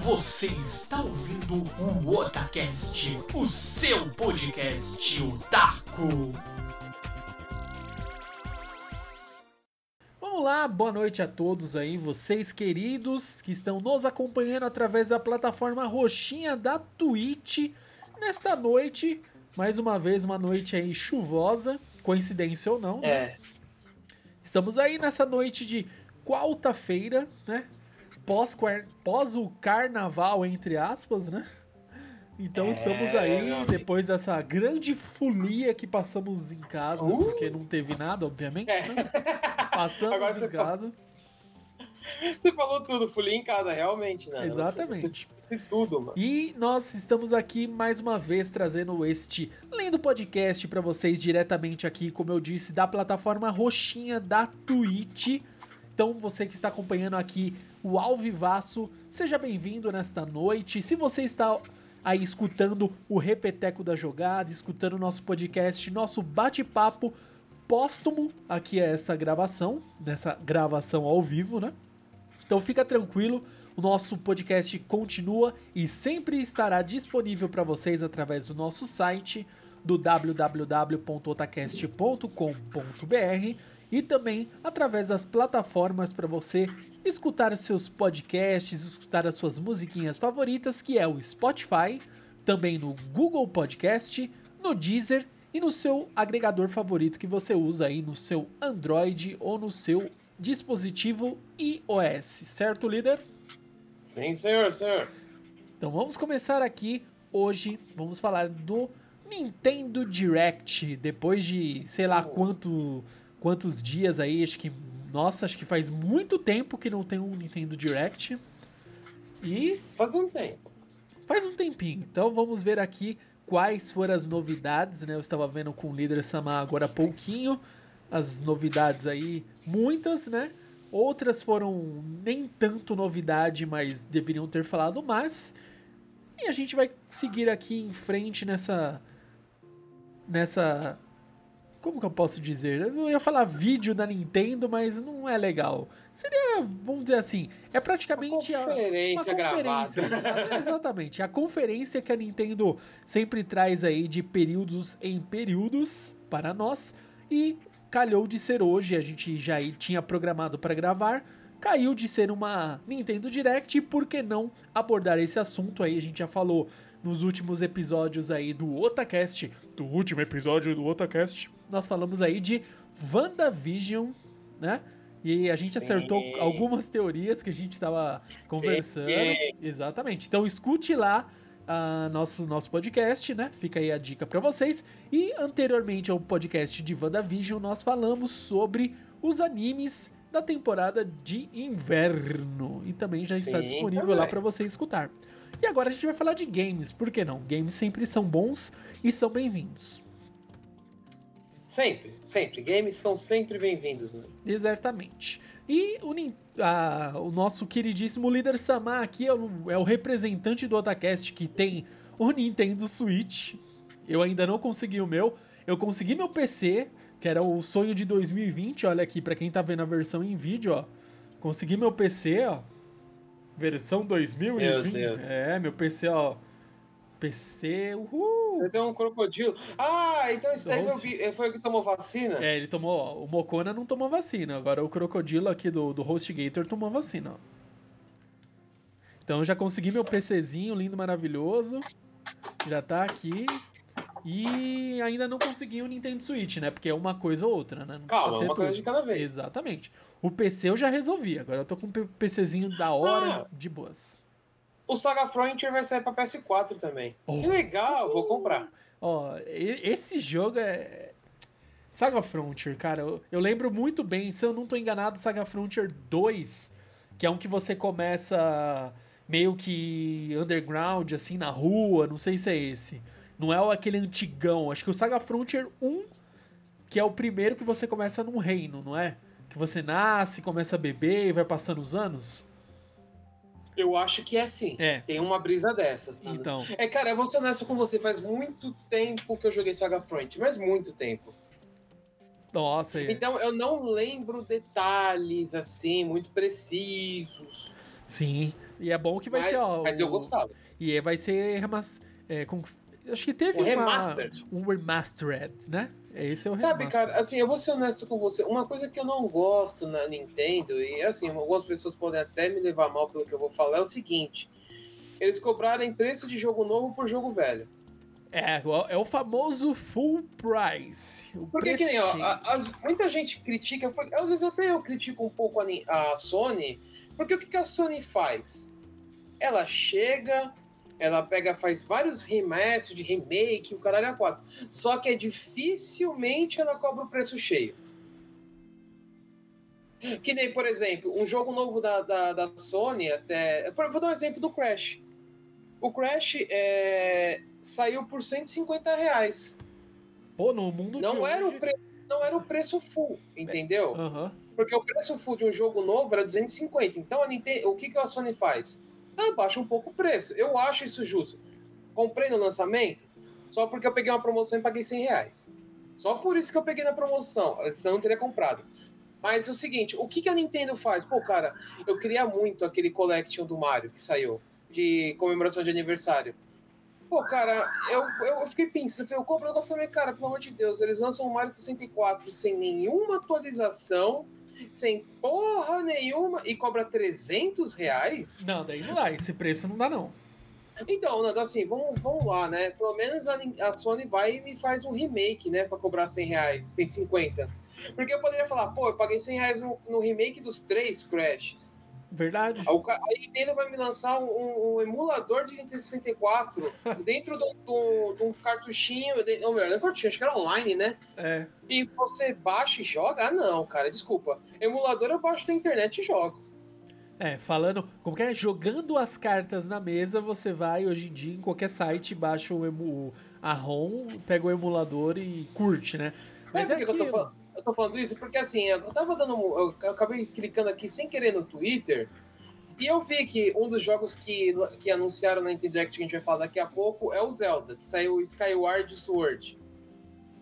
Você está ouvindo o Otacast, o seu podcast otaku. Vamos lá, boa noite a todos aí, vocês queridos que estão nos acompanhando através da plataforma roxinha da Twitch. Nesta noite, mais uma vez, uma noite aí chuvosa, coincidência ou não, né? É. Estamos aí nessa noite de quarta-feira, né? Pós, pós o carnaval, entre aspas, né? Então É, estamos aí, depois dessa grande folia que passamos em casa, Uh! porque não teve nada, obviamente. É. né? Passamos Agora em casa. Você falou tudo, folia em casa, realmente, né? Exatamente. Você, você, tudo, mano. E nós estamos aqui mais uma vez trazendo este lindo podcast para vocês diretamente aqui, como eu disse, da plataforma roxinha da Twitch. Então, você que está acompanhando aqui o Alvivaço, seja bem-vindo nesta noite. Se você está aí escutando o Repeteco da Jogada, escutando o nosso podcast, nosso bate-papo póstumo, aqui é essa gravação, nessa gravação ao vivo, né? Então fica tranquilo, o nosso podcast continua e sempre estará disponível para vocês através do nosso site do www.otacast.com.br e também através das plataformas para você escutar os seus podcasts, escutar as suas musiquinhas favoritas, que é o Spotify, também no Google Podcast, no Deezer e no seu agregador favorito que você usa aí no seu Android ou no seu dispositivo iOS, certo, líder? Sim, senhor, senhor. Então vamos começar aqui hoje, vamos falar do Nintendo Direct, depois de sei lá quanto quantos dias aí, acho que nossa, acho que faz muito tempo que não tem um Nintendo Direct. E Faz um tempo. faz um tempinho. Então vamos ver aqui quais foram as novidades, né? Eu estava vendo com o líder Samar agora há pouquinho as novidades aí, muitas, né? Outras foram nem tanto novidade, mas deveriam ter falado mais. E a gente vai seguir aqui em frente nessa nessa como que eu posso dizer? Eu ia falar vídeo da Nintendo, mas não é legal. Seria, vamos dizer assim, é praticamente Uma conferência gravada. conferência. Exatamente, a conferência que a Nintendo sempre traz aí de períodos em períodos para nós e calhou de ser hoje, a gente já tinha programado para gravar, caiu de ser uma Nintendo Direct, e por que não abordar esse assunto aí? A gente já falou nos últimos episódios aí do Otacast, do último episódio do Otacast, nós falamos aí de WandaVision, né? E a gente Sim. acertou algumas teorias que a gente estava conversando. Sim. Exatamente. Então escute lá a nosso, nosso podcast, né? Fica aí a dica pra vocês. E anteriormente ao podcast de WandaVision, nós falamos sobre os animes da temporada de inverno. E também já está Sim, disponível também. lá pra você escutar. E agora a gente vai falar de games, por que não? Games sempre são bons e são bem-vindos. Sempre, sempre. Games são sempre bem-vindos, né? Exatamente. E o, a- o nosso queridíssimo líder Samar aqui é o, é o representante do Otacast que tem o Nintendo Switch. Eu ainda não consegui o meu. Eu consegui meu PC, que era o sonho de 2020. Olha aqui, pra quem tá vendo a versão em vídeo, ó. Consegui meu PC, ó. Versão 2020. Meu Deus. É, meu PC, ó. PC, uhul. Você tem um crocodilo. Ah, então esse daí foi bi- foi o que tomou vacina? É, ele tomou. ó, O Mocona não tomou vacina. Agora o crocodilo aqui do, do HostGator tomou vacina. Então eu já consegui meu PCzinho lindo, maravilhoso. Já tá aqui. E ainda não consegui o Nintendo Switch, né? Porque é uma coisa ou outra, né? Não Calma, uma coisa tudo. de cada vez. Exatamente. O PC eu já resolvi. Agora eu tô com um PCzinho da hora, Ah. de boas. O Saga Frontier vai sair pra PS4 também. Oh. Que legal, vou comprar. Ó, e- esse jogo é. Saga Frontier, cara, eu, eu lembro muito bem, se eu não tô enganado, Saga Frontier 2, que é um que você começa meio que underground, assim, na rua, não sei se é esse. Não é aquele antigão, acho que o Saga Frontier 1, que é o primeiro que você começa num reino, não é? Que você nasce, começa a beber e vai passando os anos. Eu acho que é assim. É. Tem uma brisa dessas. tá? Então, É, cara, eu vou ser honesto com você. Faz muito tempo que eu joguei Saga Front, mas muito tempo. nossa, é. Então eu não lembro detalhes assim, muito precisos. Sim. E é bom que vai mas, ser, ó. Mas o- eu gostava. E aí vai ser remas... é, com- Acho que teve Um uma- remastered. um remastered, né? Esse é o Sabe, remastered. cara, assim, eu vou ser honesto com você. Uma coisa que eu não gosto na Nintendo, e assim, algumas pessoas podem até me levar mal pelo que eu vou falar, é o seguinte: eles cobrarem preço de jogo novo por jogo velho. É, é o famoso full price. Porque que nem, ó, a- as- muita gente critica, porque às vezes até eu critico um pouco a, a Sony, porque o que, que a Sony faz? Ela chega, ela pega, faz vários remasters de remake, o caralho é quatro. Só que é dificilmente ela cobra o preço cheio. Que nem, por exemplo, um jogo novo da, da, da Sony, até. Vou dar um exemplo do Crash. O Crash é, saiu por 150 reais. Pô, no mundo Não era, o pre... não era o preço full, entendeu? Aham. Porque o preço full de um jogo novo era 250. Então a Nintendo, o que, que a Sony faz? Ela baixa um pouco o preço. Eu acho isso justo. Comprei no lançamento só porque eu peguei uma promoção e paguei 100 reais. Só por isso que eu peguei na promoção. Senão eu teria comprado. Mas é o seguinte, o que, a Nintendo faz? Pô, cara, eu queria muito aquele Collection do Mario que saiu, de comemoração de aniversário. Pô, cara, eu, eu fiquei pensando, eu eu compro eu falei, cara, pelo amor de Deus, eles lançam o Mario 64 sem nenhuma atualização, sem porra nenhuma, e cobra 300 reais? Não, daí não dá. Esse preço não dá, não. Então, Nando, assim, vamos, vamos lá, né? Pelo menos a, a Sony vai e me faz um remake, né? Pra cobrar 100 reais, 150. Porque eu poderia falar, pô, eu paguei 100 reais no, no remake dos três Crashes. Verdade. Aí Nintendo vai me lançar um, um emulador de Nintendo 64 dentro de um- de cartuchinho, de, ou melhor, não é cartuchinho, acho que era online, né? É. E você baixa e joga? Ah, não, cara, desculpa. Emulador eu baixo da internet e jogo. É, falando, como que é? Jogando as cartas na mesa, você vai hoje em dia em qualquer site, baixa o emu, a ROM, pega o emulador e curte, né? Sabe por que, que eu tô falando? Eu tô falando isso porque assim, eu tava dando. Eu, acabei clicando aqui sem querer no Twitter. E eu vi que um dos jogos que, que anunciaram na Nintendo que a gente vai falar daqui a pouco é o Zelda, que saiu Skyward Sword.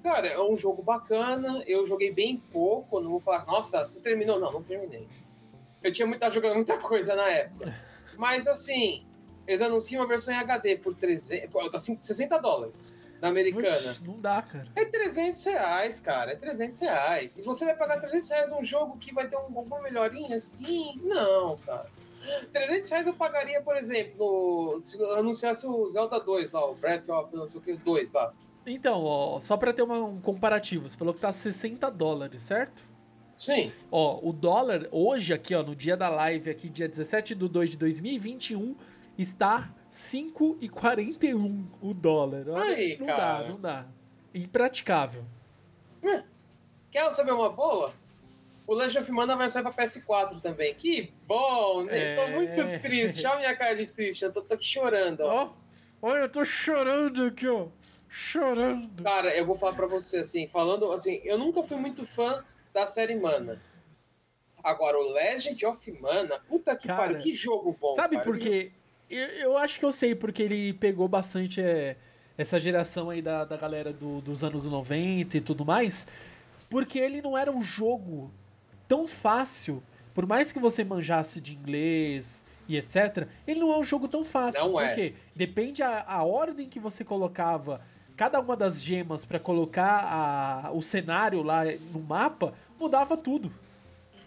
Cara, é um jogo bacana, eu joguei bem pouco, não vou falar, nossa, você terminou? Não, não terminei. Eu tinha muito, tava jogando muita coisa na época. Mas assim, eles anunciam uma versão em HD por 300, pô, tá 60 dólares na americana. Oxe, não dá, cara. É 300 reais, cara. É 300 reais. E você vai pagar 300 reais num jogo que vai ter um alguma melhorinha assim? Não, cara. 300 reais eu pagaria, por exemplo, no- se anunciasse o Zelda 2 lá, o Breath of não sei o que, 2 lá. Então, ó, só pra ter uma- um comparativo, você falou que tá 60 dólares, certo? Sim. Ó, o dólar hoje aqui, ó, no dia da live aqui, dia 17 de 2 de 2021, está 5,41 o dólar. Olha, Aí, não cara. dá, não dá. Impraticável. Quer saber uma boa? O Legend of Mana vai sair pra PS4 também. Que bom, né? É. Tô muito triste. Olha a minha cara de triste. Eu tô, tô aqui chorando, ó. Ó, olha, eu tô chorando aqui, ó. Chorando. Cara, eu vou falar pra você assim, falando assim, eu nunca fui muito fã da série Mana. Agora, o Legend of Mana, puta que Cara, pariu, que jogo bom. Sabe cara. por quê? Eu, eu acho que eu sei, porque ele pegou bastante é, essa geração aí da, da galera do- dos anos 90 e tudo mais. Porque ele não era um jogo tão fácil. Por mais que você manjasse de inglês e etc., ele não é um jogo tão fácil. Não por é. Depende a, a ordem que você colocava cada uma das gemas pra colocar a- o cenário lá no mapa, mudava tudo.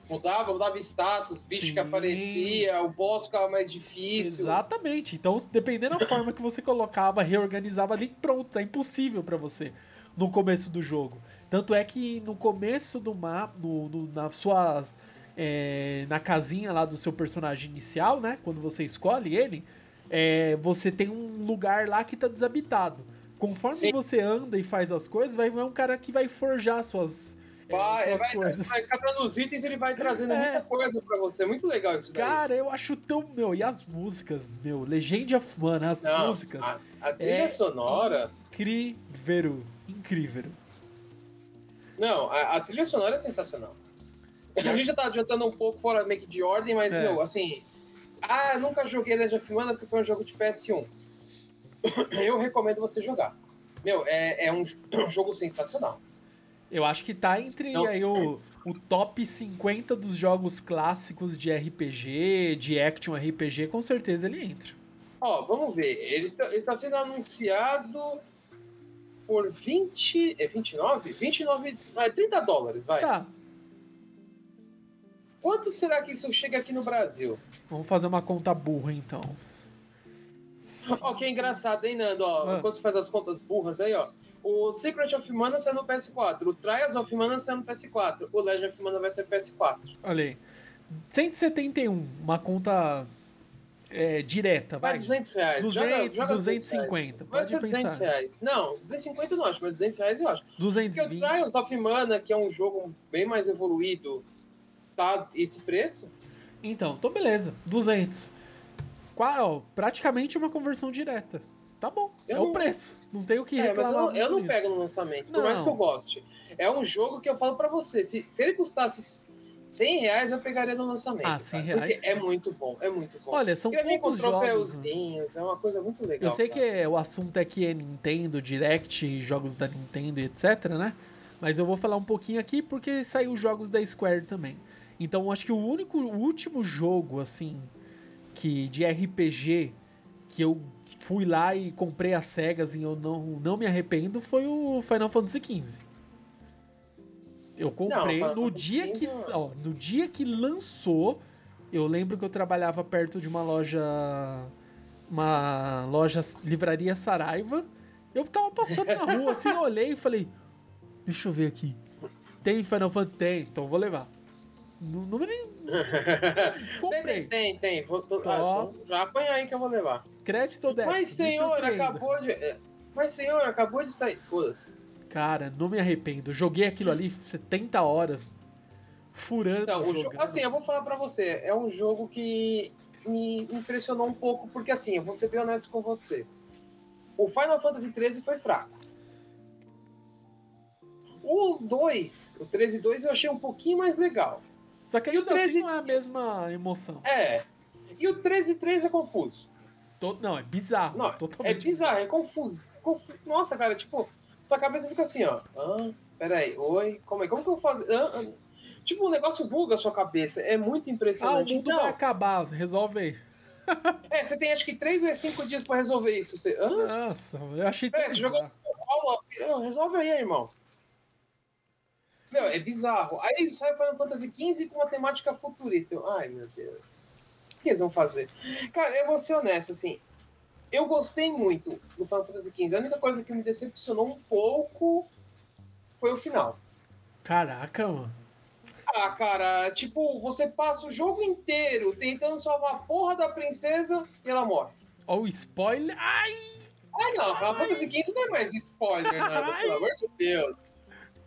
Mudava, mudava status, bicho Sim. que aparecia, o boss ficava mais difícil. Exatamente. Então, dependendo da forma que você colocava, reorganizava ali, pronto, é impossível pra você no começo do jogo. Tanto é que no começo do mapa, no, no- na sua é, na casinha lá do seu personagem inicial, né? Quando você escolhe ele, é, você tem um lugar lá que tá desabitado. Conforme Sim. você anda e faz as coisas, vai vai um cara que vai forjar suas, é, Vai, vai, coisas. vai catando os itens, ele vai trazendo É. muita coisa pra você. Muito legal isso daí. Cara, eu acho tão. Meu, e as músicas, meu, Legend of Mana, as Não, músicas. a, a trilha é sonora. Incrível. Incrível. Não, a, a trilha sonora é sensacional. A gente já tá adiantando um pouco fora meio que de ordem, mas, É. meu, assim. Ah, eu nunca joguei Legend of Mana porque foi um jogo de PS1. Eu recomendo você jogar. Meu, é, é um, é um jogo sensacional. Eu acho que tá entre Não. aí o, o top 50 dos jogos clássicos de RPG, de action RPG, com certeza ele entra. Ó, vamos ver. Ele está, está sendo anunciado por 20. É 29? 29. É 30 dólares, vai. Tá, Quanto será que isso chega aqui no Brasil? vamos fazer uma conta burra então. Ó, que engraçado, hein, Nando? Ó, Ah. Quando você faz as contas burras aí, ó. O Secret of Mana sai no PS4. O Trials of Mana sai no PS4. O Legend of Mana vai ser PS4. Olha aí. 171, uma conta é, direta, Vai vai. 200 reais. 200, joga, joga 250, 200 reais. Vai ser 200 pensar. reais. Não, 250 eu não acho, mas 200 reais eu acho. Porque o 220. Trials of Mana, que é um jogo bem mais evoluído, tá esse preço? Então, então beleza, 200. Qual, praticamente uma conversão direta. Tá bom, Eu é o não- preço. Não tem o que É, mas reclamar. eu, não- eu não pego no lançamento, por Não. mais que eu goste. É um jogo que eu falo pra você, se, se ele custasse 100 reais, eu pegaria no lançamento. Ah, 100 cara, reais, é muito bom, é muito bom. Olha, são Porque poucos jogos. né? é uma coisa muito legal. Eu sei que cara. é- o assunto aqui é Nintendo, Direct, jogos da Nintendo, e etc, né? Mas eu vou falar um pouquinho aqui porque saiu jogos da Square também. Então, acho que o único, o último jogo, assim, que de RPG que eu fui lá e comprei as cegas e eu não, não me arrependo foi o Final Fantasy XV. Eu comprei Final no dia que, ó, no dia que lançou. Eu lembro que eu trabalhava perto de uma loja uma loja livraria Saraiva. Eu tava passando na rua assim, eu olhei e falei: "Deixa eu ver aqui. Tem Final Fantasy? Tem, então vou levar." Não, não nem Tem, comprei. tem, tem. tem. Vou- tô- ah, então já apanha aí que eu vou levar. Crédito ou débito? Mas, senhor, acabou de. é, Mas, senhor, acabou de sair. Foda-se. Cara, não me arrependo. Joguei aquilo ali 70 horas. Furando. Não, o jogo, assim, eu vou falar pra você, é um jogo que me impressionou um pouco, porque assim, eu vou ser bem honesto com você. O Final Fantasy XIII foi fraco. O 2, o 13 2 eu achei um pouquinho mais legal. Só que e o ainda assim 13 não é a mesma emoção. É. E o 13 3 é confuso. Não, é bizarro. Não, é bizarro, é confuso. Confu- Nossa, cara, tipo, sua cabeça fica assim, ó. Ah, peraí, oi, como é? Como que eu vou fazer? Ah, ah. Tipo, o negócio buga a sua cabeça. É muito Ah, o impressionante. mundo então, vai acabar, resolve aí. é, você tem acho que 3 ou 5 dias pra resolver isso. Você, Hã? Nossa, eu achei Peraí, você jogou ah, Resolve aí, irmão. Meu, é bizarro. Aí sai Final Fantasy XV com uma temática futurista. Ai, meu Deus. O que eles vão fazer? Cara, eu vou ser honesto, assim. Eu gostei muito do Final Fantasy XV. A única coisa que me decepcionou um pouco foi o final. Caraca, mano. Ah, cara, tipo, você passa o jogo inteiro tentando salvar a porra da princesa e ela morre. Ó o spoiler. Ai! Ah, não, Final Fantasy XV não é mais spoiler, nada, Ai. pelo amor de Deus.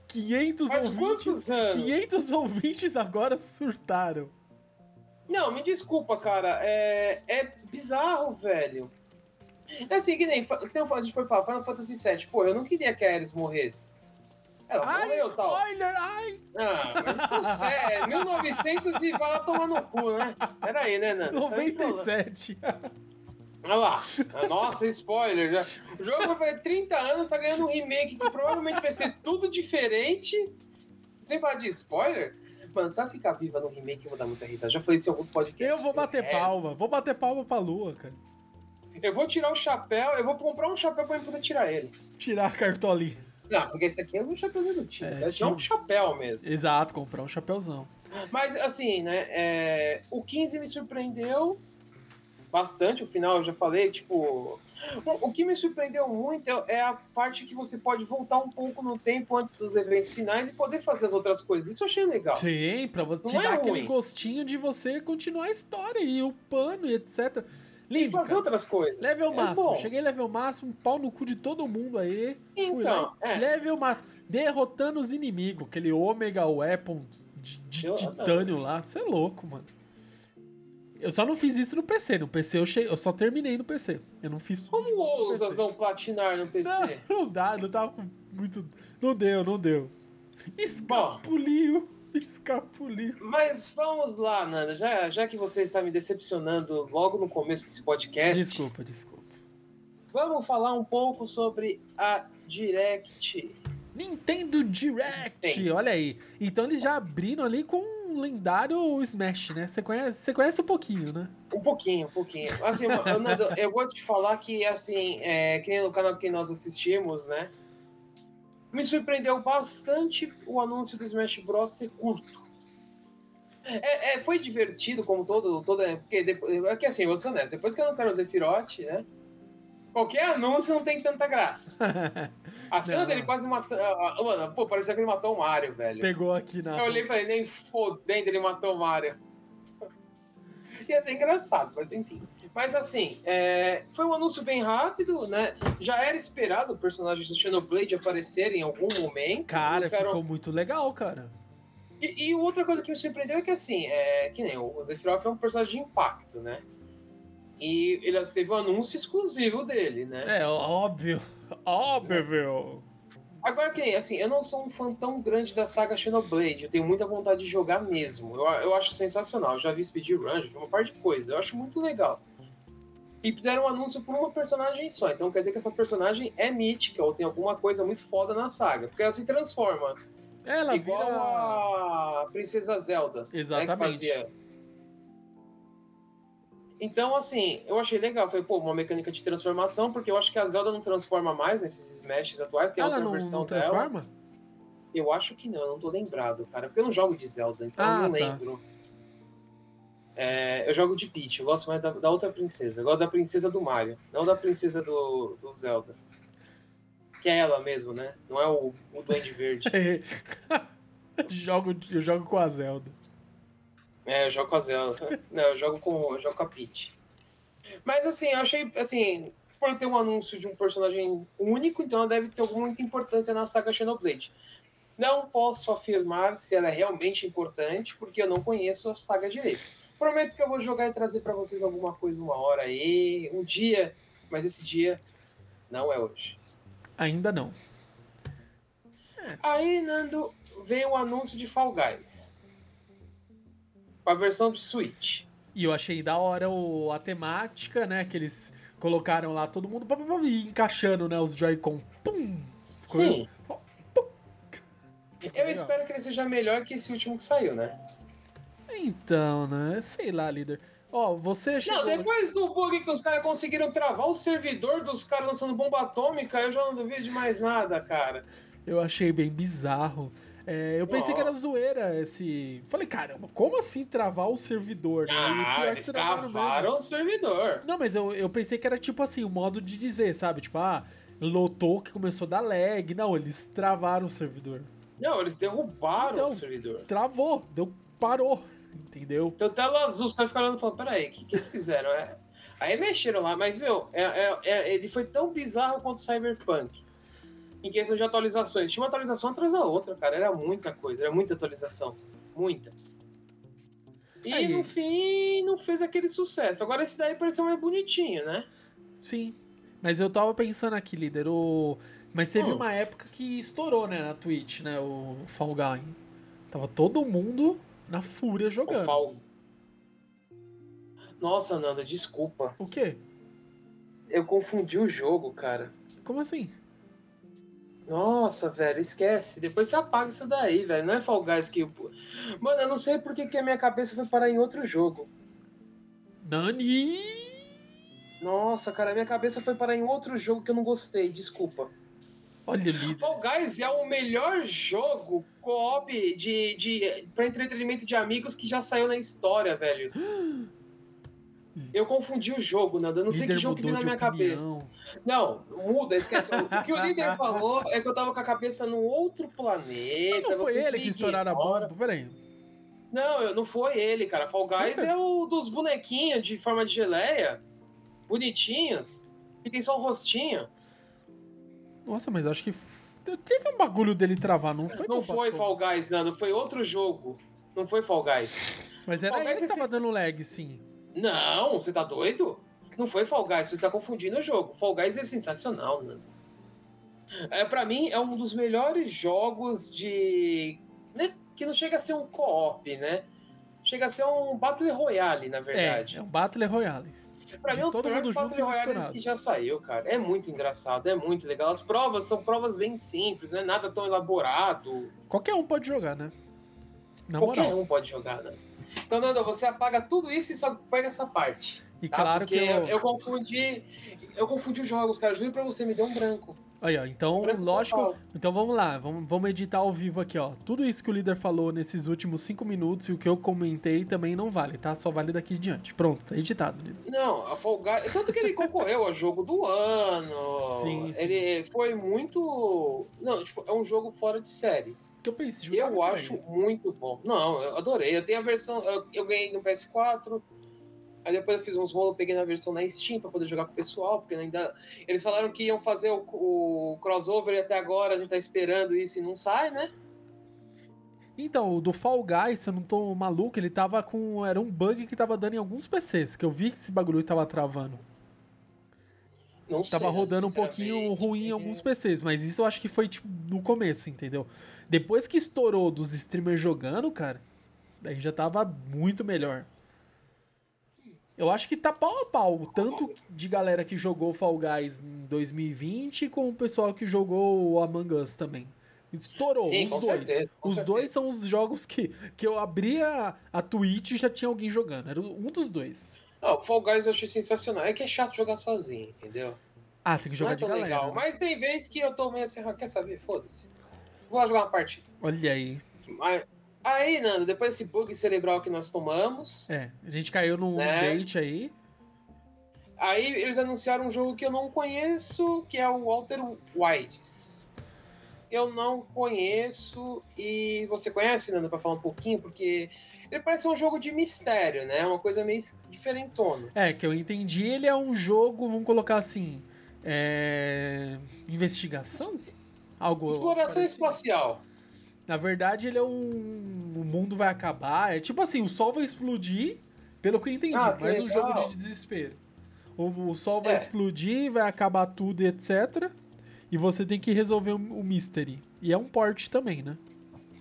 500 Faz ouvintes. quantos anos? 500 ouvintes agora surtaram. Não, me desculpa, cara. É, é bizarro, velho. É assim, que nem, que nem a gente foi falar, Final Fantasy VII. Pô, eu não queria que a Ares morresse. Ela Ai, morreu, tal. spoiler! Ai! Ah, mas isso é um sé- 1900 e vai lá tomar no cu, né? Pera aí, né, Nando? Você tá me trolando. 97. Olha lá. Nossa, spoiler. Já. O jogo vai fazer 30 anos, tá ganhando um remake que provavelmente vai ser tudo diferente. Sem falar de spoiler, ela ficar viva no remake, eu vou dar muita risada. Já falei isso em alguns podcasts. Eu vou bater É, palma. Vou bater palma pra lua, cara. Eu vou tirar o chapéu, eu vou comprar um chapéu pra eu poder tirar ele. Tirar a cartolinha. Não, porque esse aqui é um chapéuzinho do time. É, É, tirar um chapéu mesmo. Exato, comprar um chapéuzão. Mas, assim, né? é, O 15 me surpreendeu bastante. O final eu já falei, tipo. O que me surpreendeu muito é- é a parte que você pode voltar um pouco no tempo antes dos eventos finais e poder fazer as outras coisas. Isso eu achei legal. Sim, pra você te é dar aquele ruim. gostinho de você continuar a história e o pano e etc. E Lindo, fazer cara. outras coisas. Level é máximo. bom. Cheguei level máximo, pau no cu de todo mundo aí. Então, e- é. Level máximo. Derrotando os inimigos. Aquele Omega Weapon de, de Eu- titânio lá. Você é louco, mano. Eu só não fiz isso no PC. No PC eu, che... eu só terminei no PC. Eu não fiz. Como ousas não platinar no PC? Não, não dá, não tava muito. Não deu, não deu. Escapuliu. Escapuliu. Mas vamos lá, Nanda. Já, já que você está me decepcionando logo no começo desse podcast, Desculpa, desculpa. vamos falar um pouco sobre a Direct Nintendo Direct, Tem. olha aí. Então eles já abriram ali com lendário Smash, né? Você conhece, você conhece um pouquinho, né? Um pouquinho, um pouquinho. Assim, eu, vou te falar que, assim, é, que no canal que nós assistimos, né? Me surpreendeu bastante o anúncio do Smash Bros. ser curto. É, é, foi divertido, como todo. todo porque depois, é que assim, vou ser honesto, depois que anunciaram o Zephyroth, né? Qualquer anúncio não tem tanta graça. A cena Não. dele quase matando. ah, Mano, pô, parecia que ele matou o Mario, velho. Pegou aqui na. Eu olhei e falei, nem fodendo, ele matou o Mario. Ia ser engraçado, mas enfim. Mas assim, é, foi um anúncio bem rápido, né? Já era esperado o personagem do Xenoblade aparecer em algum momento. Cara, ficou muito legal, cara. E, e outra coisa que me surpreendeu é que assim, é, que nem o Sephiroth é um personagem de impacto, né? E ele teve um anúncio exclusivo dele, né? É, óbvio. Óbvio. Agora que nem, assim, eu não sou um fã tão grande da saga Xenoblade, eu tenho muita vontade de jogar mesmo. Eu, eu acho sensacional, eu já vi speedrun, já vi uma parte de coisa, eu acho muito legal. E fizeram um anúncio por uma personagem só, então quer dizer que essa personagem é mítica ou tem alguma coisa muito foda na saga, porque ela se transforma, Ela igual vira. a Princesa Zelda. Né, Exatamente. fazia. Então, assim, eu achei legal. Foi, pô, uma mecânica de transformação, porque eu acho que a Zelda não transforma mais nesses Smashes atuais. Tem Ela outra não, versão não dela. transforma? Eu acho que não, eu não tô lembrado, cara. Porque eu não jogo de Zelda, então Ah, eu não tá. lembro. É, eu jogo de Peach, eu gosto mais da, da outra princesa. Eu gosto da princesa do Mario, não da princesa do, do Zelda. Que é ela mesmo, né? Não é o, o Duende Verde. jogo, eu jogo com a Zelda. É, eu jogo com a Zelda. Não, eu jogo com, eu jogo com a Peach. Mas assim, eu achei, assim, por ter um anúncio de um personagem único, então ela deve ter alguma muita importância na saga Xenoblade. Não posso afirmar se ela é realmente importante, porque eu não conheço a saga direito. Prometo que eu vou jogar e trazer pra vocês alguma coisa uma hora aí, um dia, mas esse dia não é hoje. Ainda não. Aí, Nando, veio o anúncio de Fall Guys. Com a versão de Switch. E eu achei da hora o, a temática, né? Que eles colocaram lá todo mundo pá, pá, pá, e encaixando, né? Os Joy-Con. Pum! Sim. Eu legal. espero que ele seja melhor que esse último que saiu, né? Então, né? Sei lá, líder. Ó, você chegou... Não, depois do bug que os caras conseguiram travar o servidor dos caras lançando bomba atômica, eu já não duvido de mais nada, cara. Eu achei bem bizarro. É, eu pensei que era zoeira esse. Falei, caramba, como assim travar o servidor? né? Ah, eles travaram o servidor. Não, mas eu, eu pensei que era tipo assim, o modo de dizer, sabe? Tipo, ah, lotou que começou a dar lag. Não, eles travaram o servidor. Não, eles derrubaram Então. o servidor. Travou, deu, parou. Entendeu? Então tela azul, os caras ficaram olhando e falaram, peraí, o que, que eles fizeram? É... Aí mexeram lá, mas, meu, é- é- é- ele foi tão bizarro quanto o Cyberpunk. Em questão de atualizações. Tinha uma atualização atrás da outra, cara. Era muita coisa, era muita atualização. Muita. E Aí. no fim, não fez aquele sucesso. Agora esse daí pareceu mais bonitinho, né? Sim. Mas eu tava pensando aqui, líder, o. Mas teve Hum. uma época que estourou, né, na Twitch, né, o Fall Guy. Tava todo mundo na fúria O jogando. Fall... Nossa, Nanda, desculpa. O quê? Eu confundi o jogo, cara. Como assim? Nossa, velho, esquece. Depois você apaga isso daí, velho. Não é Fall Guys que. Mano, eu não sei por que que a minha cabeça foi parar em outro jogo. Nani! Nossa, cara, a minha cabeça foi parar em outro jogo que eu não gostei, desculpa. Olha, líder. Fall Guys é o melhor jogo co-op de, de, pra entretenimento de amigos que já saiu na história, velho. Eu confundi o jogo, Nando. Eu não sei que jogo que veio na minha cabeça. opinião. Não, muda, esquece. O que o líder falou é que eu tava com a cabeça num outro planeta. Não foi ele que estouraram a bomba? Peraí. Não, eu- não foi ele, cara. Fall Guys é o dos bonequinhos de forma de geleia. Bonitinhos. E tem só o rostinho. Nossa, mas acho que. Teve um bagulho dele travar, não foi? Não que foi? Fall Guys, Nando. Foi outro jogo. Não foi Fall Guys. Mas era Fall ele Guys que é tava dando lag, sim. Não, você tá doido? Não foi Fall Guys, você tá confundindo o jogo. Fall Guys é sensacional, Nando. É, pra mim, é um dos melhores jogos de. né, que não chega a ser um co-op, né? Chega a ser um Battle Royale, na verdade. É, é um Battle Royale. Pra De mim é um dos melhores Battle Royales que já saiu, cara. É muito engraçado, é muito legal. As provas são provas bem simples, não é nada tão elaborado. Qualquer um pode jogar, né? Na Qualquer moral. um pode jogar, né? Então, Nando, você apaga tudo isso e só pega essa parte. E tá? claro Porque que eu... eu confundi. Eu confundi os jogos, cara. Juro pra você, me deu um branco. Aí, ó, então, Branco lógico. total. Então vamos lá, vamos, vamos editar ao vivo aqui, ó. Tudo isso que o líder falou nesses últimos cinco minutos e o que eu comentei também não vale, tá? Só vale daqui em diante. Pronto, tá editado, líder. Não, a Fall Guys. Tanto que ele concorreu ao jogo do ano. Sim, sim. Ele foi muito. Não, tipo, é um jogo fora de série. Que eu pensei, Eu acho muito bom. Não, eu adorei. Eu tenho a versão. Eu, eu ganhei no PS4. Aí depois eu fiz uns rolos, peguei na versão na Steam pra poder jogar com o pessoal, porque ainda. Eles falaram que iam fazer o, o crossover e até agora a gente tá esperando isso e não sai, né? Então, o do Fall Guys, se eu não tô maluco, ele tava com. Era um bug que tava dando em alguns PCs, que eu vi que esse bagulho tava travando. Não sei. Tava rodando um pouquinho ruim em alguns PCs, mas isso eu acho que foi tipo no começo, entendeu? Depois que estourou dos streamers jogando, cara, daí já tava muito melhor. Eu acho que tá pau a pau, tanto de galera que jogou Fall Guys em 2020 com o pessoal que jogou o Among Us também. Estourou, Sim, os dois. certeza, os certeza. dois são os jogos que, que eu abria a Twitch e já tinha alguém jogando. Era um dos dois. Não, o Fall Guys eu achei sensacional. É que é chato jogar sozinho, entendeu? Ah, tem que jogar não é de galera. legal. né? Mas tem vezes que eu tô meio assim, quer saber? Foda-se. Vou lá jogar uma partida. Olha aí. Mas- Aí, Nando, depois desse bug cerebral que nós tomamos, É, a gente caiu num Né? date aí. aí eles anunciaram um jogo que eu não conheço, que é o Walter Wilds. Eu não conheço e você conhece, Nando, pra falar um pouquinho, porque ele parece um jogo de mistério, né? Uma coisa meio diferentona. É, que eu entendi, ele é um jogo, vamos colocar assim, é... investigação? Algo Exploração parecido. espacial. Na verdade, ele é um... O mundo vai acabar, é tipo assim, o sol vai explodir, pelo que eu entendi, Ah, que mas um jogo de desespero. O, o sol vai É. explodir, vai acabar tudo e etc. E você tem que resolver o, o mystery. E é um port também, né?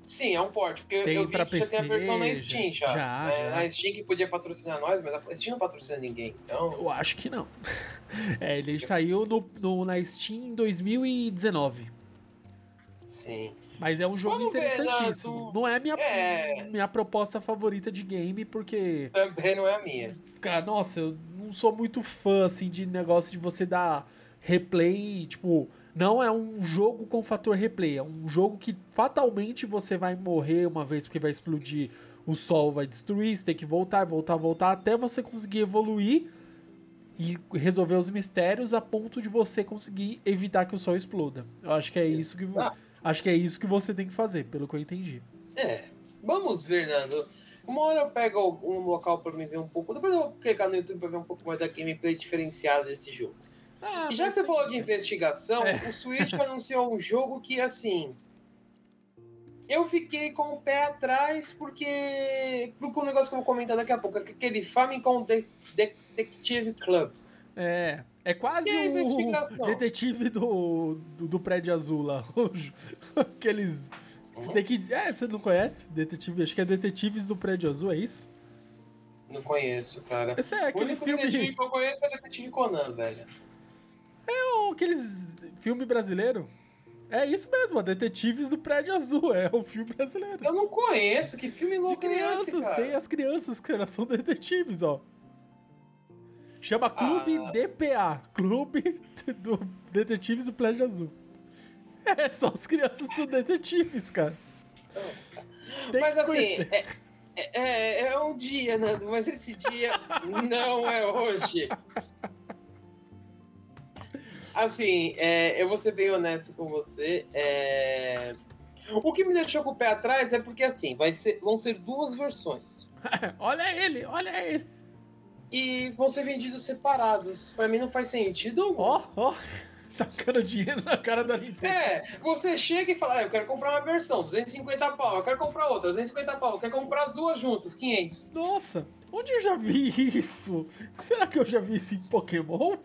Sim, é um port, porque Tem eu vi que já tem a PC, versão na Steam já. já, É, já. Na Steam que podia patrocinar nós, mas a Steam não patrocina ninguém. Então, Eu acho que não. É, ele saiu no, no- na Steam em 2019. Sim. Mas é um jogo Vamos ver, interessantíssimo. Nato. Não é minha, É. minha proposta favorita de game, porque, Também não é a minha. cara, nossa, eu não sou muito fã, assim, de negócio de você dar replay, tipo, não é um jogo com fator replay, é um jogo que fatalmente você vai morrer uma vez porque vai explodir, o sol vai destruir, você tem que voltar, voltar, voltar, até você conseguir evoluir e resolver os mistérios a ponto de você conseguir evitar que o sol exploda. Eu acho que é isso que, Ah. Acho que é isso que você tem que fazer, pelo que eu entendi. É. Vamos ver, Nando. Uma hora eu pego um local pra me ver um pouco. Depois eu vou clicar no YouTube pra ver um pouco mais da gameplay diferenciada desse jogo. Ah, E já que você falou de investigação, É. o Switch anunciou um jogo que, assim. Eu fiquei com o pé atrás porque. Porque o negócio que eu vou comentar daqui a pouco, é aquele Famicom De- Detective Club. É, é quase o detetive do, do, do prédio azul lá. Aqueles. Você tem que. É, você não conhece? Detetive, acho que é Detetives do Prédio Azul, é isso? Não conheço, cara. Esse é o aquele único filme. detetive que eu conheço é o Detetive Conan, velho. É aqueles filme brasileiro? É isso mesmo, ó, Detetives do Prédio Azul, é um filme brasileiro. Eu não conheço, que filme De louco é esse, crianças, cara? tem as crianças que elas são detetives, ó. Chama Clube Ah. DPA, Clube do Detetives do Prédio Azul. É, só as crianças são detetives, cara. Tem Mas assim, conhecer. é, é, é um dia, Nando, mas esse dia não é hoje. Assim, é, eu vou ser bem honesto com você. é, O que me deixou com o pé atrás é porque assim, vai ser, vão ser duas versões. olha ele, olha ele. E vão ser vendidos separados. Pra mim não faz sentido algum. Ó, ó, tacando dinheiro na cara da Nintendo. É, você chega e fala, ah, eu quero comprar uma versão, 250 pau, eu quero comprar outra, 250 pau, eu quero comprar as duas juntas, 500. Nossa, onde eu já vi isso? Será que eu já vi isso em Pokémon?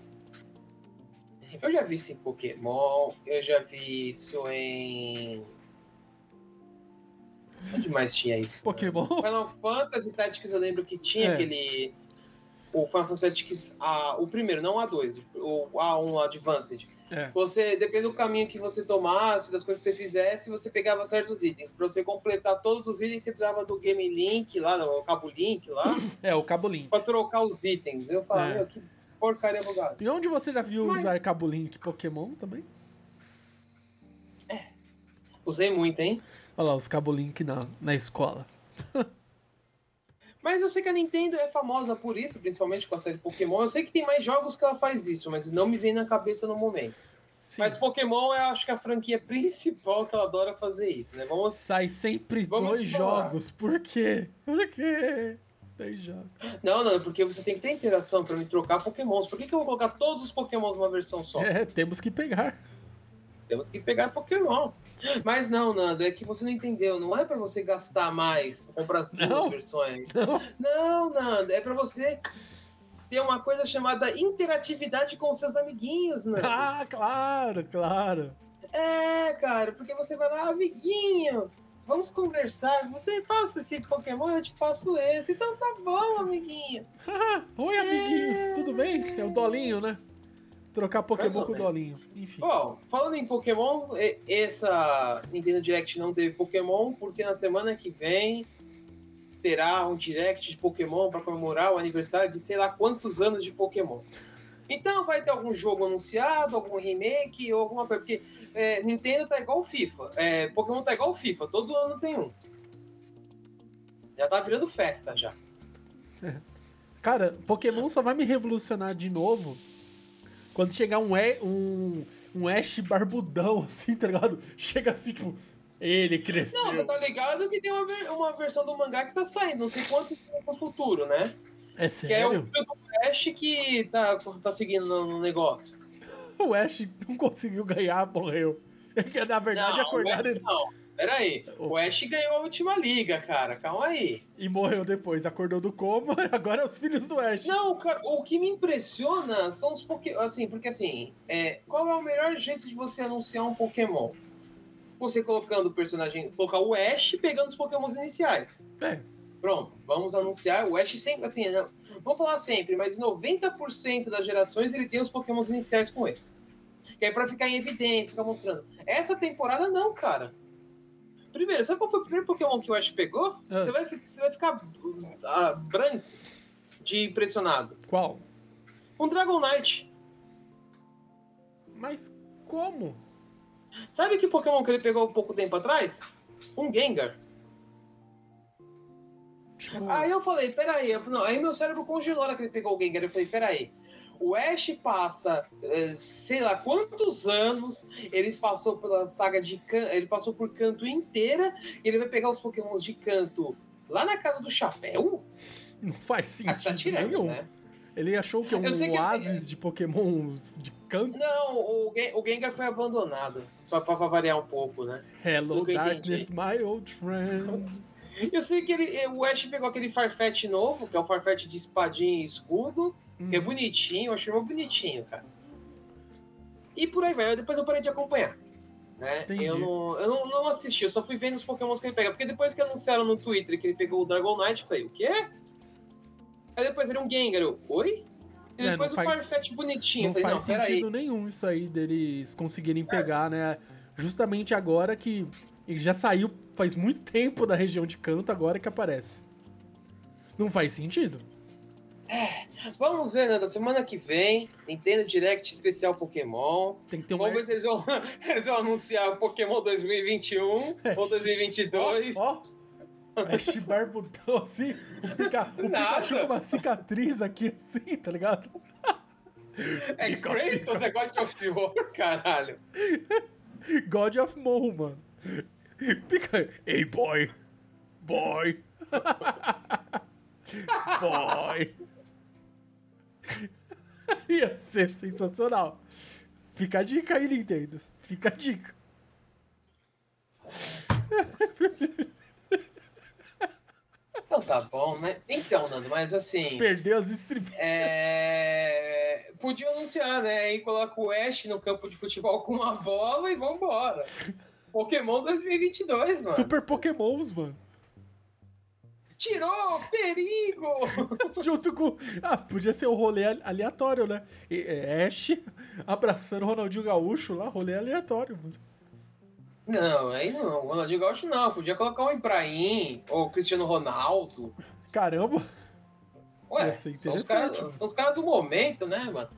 Eu já vi isso em Pokémon, eu já vi isso em. Onde mais tinha isso? Pokémon? Final Fantasy Tactics eu lembro que tinha É. aquele. O Final Fantasy a, o primeiro, não o A2, o A1 Advanced. É. Você, depende do caminho que você tomasse, das coisas que você fizesse, você pegava certos itens. Pra você completar todos os itens, você precisava do Game Link lá, do Cabo Link lá, É, o Cabo Link. pra trocar os itens. Eu falava, É. meu, que porcaria bugada. E onde você já viu Mas- usar Cabo Link Pokémon também? Usei muito, hein? Olha lá, os Cabo Link na, na escola. Mas eu sei que a Nintendo é famosa por isso, principalmente com a série Pokémon. Eu sei que tem mais jogos que ela faz isso, mas não me vem na cabeça no momento. Sim. Mas Pokémon eu acho que é a franquia principal que ela adora fazer isso, né? Vamos. Sai sempre Vamos dois falar. jogos. Por quê? Por quê? Dois jogos. Não, não, porque você tem que ter interação pra me trocar Pokémons. Por que, que eu vou colocar todos os Pokémons numa versão só? É, temos que pegar. Temos que pegar Pokémon. Mas não, Nando, é que você não entendeu. Não é pra você gastar mais pra comprar as duas Não. versões. Não. Não, Nando, é pra você ter uma coisa chamada interatividade com seus amiguinhos, Nando. Ah, claro, claro. É, cara, porque você vai lá, amiguinho, vamos conversar. Você me passa esse Pokémon, eu te passo esse. Então tá bom, amiguinho. Oi, amiguinhos, tudo bem? É o Dolinho, né? Trocar Pokémon com o. Dolinho. Enfim. Bom, falando em Pokémon, essa Nintendo Direct não teve Pokémon, porque na semana que vem terá um Direct de Pokémon para comemorar o aniversário de sei lá quantos anos de Pokémon. Então vai ter algum jogo anunciado, algum remake ou alguma coisa, porque é, Nintendo tá igual FIFA, é, Pokémon tá igual FIFA, todo ano tem um. Já tá virando festa já. Cara, Pokémon só vai me revolucionar de novo quando chegar um, e- um, um Ash barbudão, assim, tá ligado? Chega assim, tipo, ele cresceu. Não, você tá ligado que tem uma, uma versão do mangá que tá saindo, não sei quanto no futuro, né? É Que é o sério? filho do Ash que tá, tá seguindo no, negócio. O Ash não conseguiu ganhar, morreu. É que, na verdade, não, acordaram ele não, peraí. O Ash ganhou a última liga, cara. Calma aí. e morreu depois. Acordou do coma, agora é os filhos do Ash. Não, cara, o que me impressiona são os Pokémon. Assim, porque assim, é, qual é o melhor jeito de você anunciar um Pokémon? Você colocando o personagem. Colocar o Ash pegando os Pokémons iniciais. É, Pronto, vamos anunciar. O Ash sempre, assim, não, vamos falar sempre, mas 90% das gerações ele tem os Pokémons iniciais com ele. Que é pra ficar em evidência, ficar mostrando. Essa temporada não, cara. Primeiro, sabe qual foi o primeiro Pokémon que o Ash pegou? Ah. Você, vai, você vai ficar ah, branco de impressionado. qual? Um Dragonite. Mas como? Sabe que Pokémon que ele pegou um pouco tempo atrás? Um Gengar. Tipo, Aí eu falei, peraí. Eu, falei, não, aí meu cérebro congelou na hora que ele pegou o Gengar. Eu falei, peraí. O Ash passa, eh, sei lá quantos anos, ele passou pela saga de canto, ele passou por canto inteira, e ele vai pegar os pokémons de canto lá na casa do chapéu? não faz Ah, tá sentido tirando, nenhum. né? Ele achou que é um que- oásis de Pokémons de canto. Não, o, Gen- o Gengar foi abandonado. Pra, pra variar um pouco, né? Hello, darkness, my old friend. Eu sei que ele, o Ash pegou aquele Farfetch novo, que é o Farfetch de espadinha e escudo, que é Hum. bonitinho, eu achei muito bonitinho, cara. E por aí vai, depois eu parei de acompanhar. Né? Entendi. Eu, não, eu não, não assisti, eu só fui vendo os pokémons que ele pega. Porque depois que anunciaram no Twitter que ele pegou o Dragonite, eu falei, o quê? Aí depois ele é um Gengar, eu, oi? E É, depois o faz- Farfetch bonitinho, Não falei, faz não, sentido nenhum isso aí deles conseguirem pegar, né? Justamente agora que ele já saiu faz muito tempo da região de canto, agora que aparece. Não faz sentido. Vamos ver, né? Na semana que vem, Nintendo Direct especial Pokémon. Tem que ter. Vamos ver se eles vão, eles vão anunciar o Pokémon 2021 ou 2022. Ó, ó, barbudão assim, o, Pika, o. Pikachu com uma cicatriz aqui assim, tá ligado? É Kratos, é God of War, caralho. God of Mo, mano. Pica. Ei, boy. Boy. boy. Ia ser sensacional. Fica a dica aí, Nintendo. Fica a dica. Então tá bom, né? Então, Nando, mas assim. Perdeu as estribeiras. É... Podia anunciar, né? Aí coloca o Ash no campo de futebol com uma bola e vambora. Pokémon 2022, mano. Super Pokémons, mano. Tirou! Perigo! Junto com. Ah, podia ser o rolê ale- aleatório, né? E- é, Ash abraçando o Ronaldinho Gaúcho lá, rolê aleatório. mano. Não, aí não. O Ronaldinho Gaúcho não. Podia colocar o Ibrahim ou o Cristiano Ronaldo. Caramba! Ué, são os, caras, são os caras do momento, né, mano?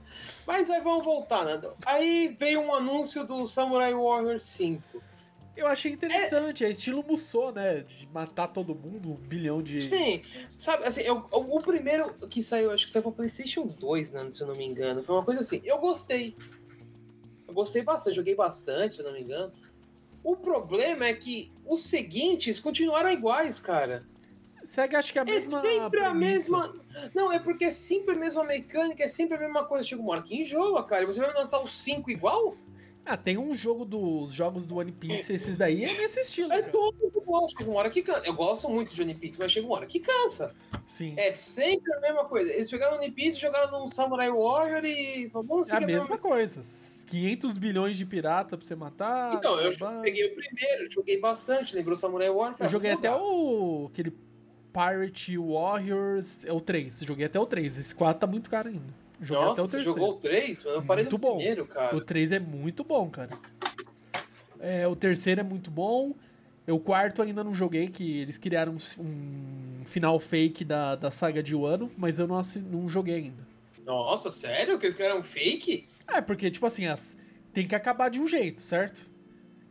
Mas aí vamos voltar, Nando. Aí veio um anúncio do Samurai Warrior 5. Eu achei interessante, é, estilo Musou, né? De matar todo mundo, um bilhão de. Sim, sabe, assim, eu- o, o primeiro que saiu, acho que saiu pra PlayStation 2, Nando, se eu não me engano. Foi uma coisa assim. Eu gostei. Eu gostei bastante, joguei bastante, se eu não me engano. O problema é que os seguintes continuaram iguais, cara. Segue, acho que a É mesma. sempre a mesma. Não, é porque é sempre a mesma mecânica, é sempre a mesma coisa. Chega uma hora que enjoa, cara. E você vai lançar os 5 igual? Ah, tem um jogo dos jogos do One Piece, esses daí é nesse estilo. É todo igual. Chega uma hora que cansa. Eu gosto muito de One Piece, mas chega uma hora que cansa. Sim. É sempre a mesma coisa. Eles pegaram One Piece, jogaram num Samurai Warrior e. Vamos É a mesma coisa. 500 bilhões de pirata pra você matar. Então, eu peguei o primeiro, joguei bastante, lembrou Samurai Warrior? Eu joguei vou até o. aquele Pirate Warriors. É o 3. Joguei até o 3. Esse 4 tá muito caro ainda. Joguei Nossa, até o você terceiro. jogou o 3? Eu parei Muito no bom. primeiro, cara. O 3 é muito bom, cara. É, o terceiro é muito bom. O quarto ainda não joguei, que eles criaram um, final fake da, da saga de Wano, mas eu não, não joguei ainda. Nossa, sério? Que eles criaram fake? É, porque, tipo assim, as, tem que acabar de um jeito, certo?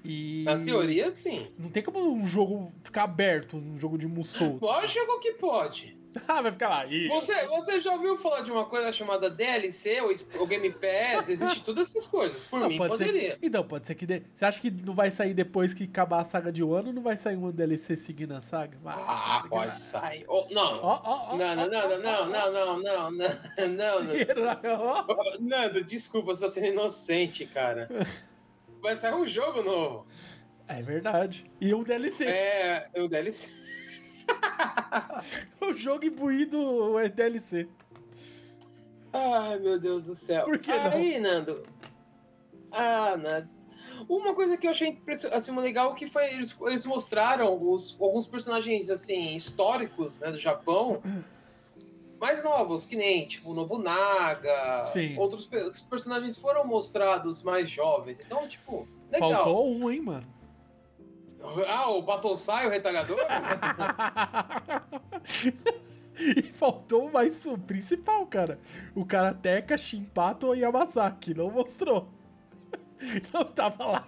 E. Na teoria, sim. Não tem como um jogo ficar aberto, um jogo de Musou. Lógico que pode. ah, vai ficar lá. Você, você já ouviu falar de uma coisa chamada DLC ou, ou Game Pass? Existe todas essas coisas. Por Não, mim, pode poderia. que- Então, pode ser que dê. Você acha que não vai sair depois que acabar a saga de Wano? Não vai sair um DLC seguindo a saga? Vai, Ah, pode sair. Oh, não. Ó, ó. Não, não, não, não, não, não, não, não, não, não. Nando, desculpa, você tá sendo inocente, cara. Vai sair um jogo novo. É verdade. E um DLC. É, o DLC. O jogo imbuído é DLC. Ai, meu Deus do céu. Por que não? Aí, Nando. Ah, Nando. Uma coisa que eu achei assim, legal que foi eles, eles mostraram os, alguns personagens assim históricos né, do Japão mais novos, que nem tipo Nobunaga. Sim. Outros, outros personagens foram mostrados mais jovens. Então, tipo, legal. Faltou um, hein, mano? Ah, o Battlesai, o retalhador? e faltou mais o principal, cara. O Karateka Shinpato Yamasaki. Não mostrou. Não tava lá.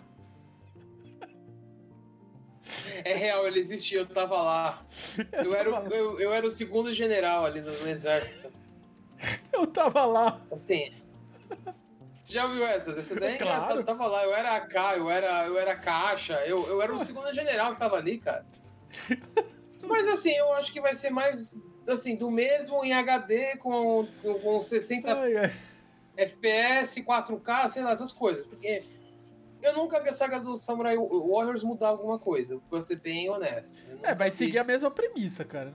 é real, ele existia, eu tava lá. Eu era, o- eu, eu era o segundo general ali no, no exército. Eu tava lá. Tem. Você já ouviu essas? Essas aí é Claro. engraçado. Eu tava lá, eu era AK, eu era, eu era caixa, eu, eu era o segundo general que tava ali, cara. Mas assim, eu acho que vai ser mais assim, do mesmo em HD com, com 60 Ai, ai. FPS, 4K, sei lá, essas coisas. Porque eu nunca vi a saga do Samurai Warriors mudar alguma coisa, pra ser bem honesto. É, vai seguir a mesma premissa, cara.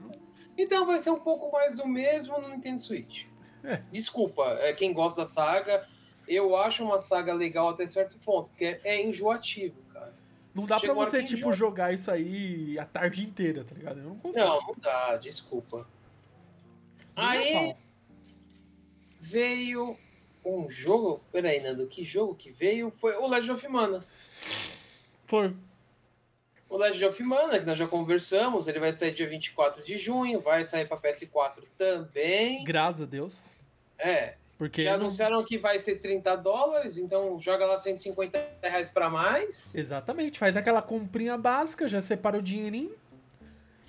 Então vai ser um pouco mais do mesmo no Nintendo Switch. É. Desculpa, é, quem gosta da saga, eu acho uma saga legal até certo ponto, porque é, enjoativo, cara. Não dá Chega pra você, tipo, enjoa. jogar isso aí a tarde inteira, tá ligado? Eu não consigo. Não, não dá, desculpa. Aí veio um jogo. Peraí, Nando, que jogo que veio? Foi o Legend of Mana. Foi. O Legend of Mana, que nós já conversamos, ele vai sair dia 24 de junho, vai sair pra PS4 também. Graças a Deus. É, Porque. já anunciaram que vai ser 30 dólares, então joga lá 150 reais pra mais. Exatamente. Faz aquela comprinha básica, já separa o dinheirinho.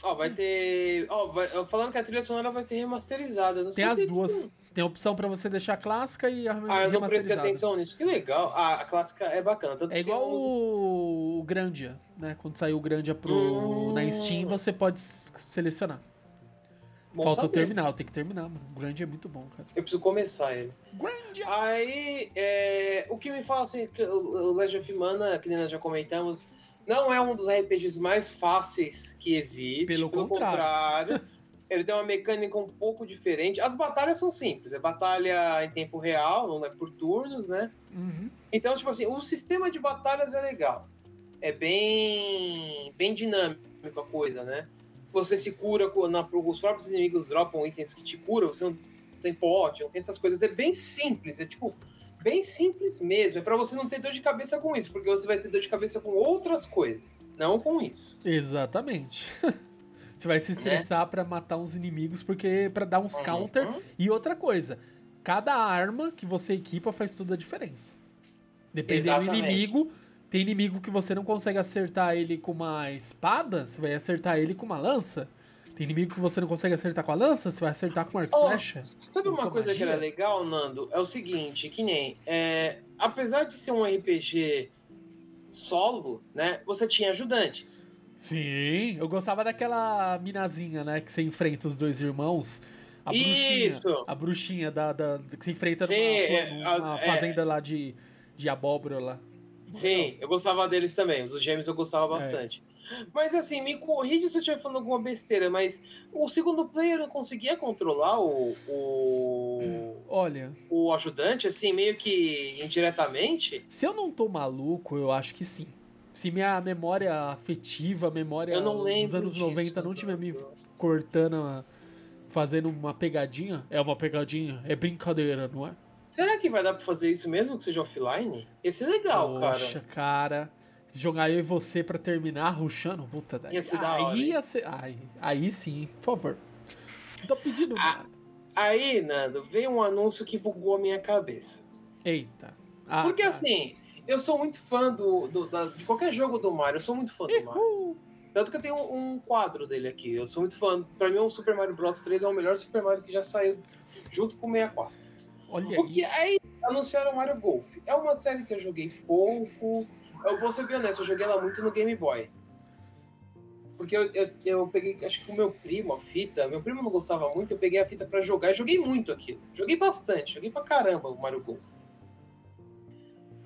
Ó, vai ter. Ó, vai- falando que a trilha sonora vai ser remasterizada. Não Tem as duas. Tem a opção pra você deixar clássica e a Ah, eu não prestei atenção nisso. Que legal. Ah, a clássica é bacana. Tanto É que igual uns- o, o Grandia, né? Quando saiu o Grandia pro, Hum. na Steam, você pode selecionar. Bom Falta o saber. terminal, tem que terminar, mano. O Grandia é muito bom, cara. Eu preciso começar ele. Grandia! Aí, é, o que me fala assim, que o Legend of Mana, que nós já comentamos, não é um dos RPGs mais fáceis que existe. Pelo contrário. ele tem uma mecânica um pouco diferente. As batalhas são simples, é batalha em tempo real, não é por turnos, né? Uhum. Então, tipo assim, o sistema de batalhas é legal. É bem, bem dinâmico a coisa, né? Você se cura, na, os próprios inimigos dropam itens que te curam, você não tem pote, não tem essas coisas. É bem simples, é tipo, bem simples mesmo. É pra você não ter dor de cabeça com isso, porque você vai ter dor de cabeça com outras coisas, não com isso. Exatamente. Você vai se estressar pra matar uns inimigos, porque para dar uns counter. Uhum. E outra coisa, cada arma que você equipa faz toda a diferença. Dependendo do Exatamente. inimigo, tem inimigo que você não consegue acertar ele com uma espada, você vai acertar ele com uma lança. Tem inimigo que você não consegue acertar com a lança, você vai acertar com arco e Ó, flecha. sabe uma coisa que magia. era legal, Nando? É o seguinte, que nem. é, apesar de ser um RPG solo, né? Você tinha ajudantes. Sim, eu gostava daquela minazinha, né? Que você enfrenta os dois irmãos. A Isso. bruxinha. A bruxinha da, da, que você enfrenta Sim, numa, é, numa é. fazenda lá de, de abóbora lá. Sim, eu gostava deles também. Os gêmeos eu gostava bastante. Mas assim, me corrige se eu estiver falando alguma besteira, mas o segundo player não conseguia controlar o, o, Olha, o ajudante, assim, meio que indiretamente? se eu não tô maluco, eu acho que sim. Se minha memória afetiva, memória dos anos disso, 90 não tiver me cortando, fazendo uma pegadinha, é uma pegadinha, é brincadeira, não é? Será que vai dar pra fazer isso mesmo que seja offline? Ia ser legal, Poxa, cara. cara. Jogar eu e você pra terminar ruxando, puta daí. Ia ser da hora, aí ia ser. Aí, aí sim, por favor. Não tô pedindo Ah. nada. Aí, Nando, veio um anúncio que bugou a minha cabeça. Eita. Ah, Porque tá. assim, eu sou muito fã do, do- da- de qualquer jogo do Mario, eu sou muito fã do Mario. Tanto que eu tenho um, um quadro dele aqui. Eu sou muito fã. Pra mim, o Super Mario Bros 3 é o melhor Super Mario que já saiu junto com o 64. Olha O que aí. aí anunciaram Mario Golf. É uma série que eu joguei pouco. Eu vou ser bem honesto, eu joguei ela muito no Game Boy. Porque eu, eu, eu peguei, acho que o meu primo, a fita, meu primo não gostava muito, eu peguei a fita pra jogar e joguei muito aquilo. Joguei bastante, joguei pra caramba o Mario Golf.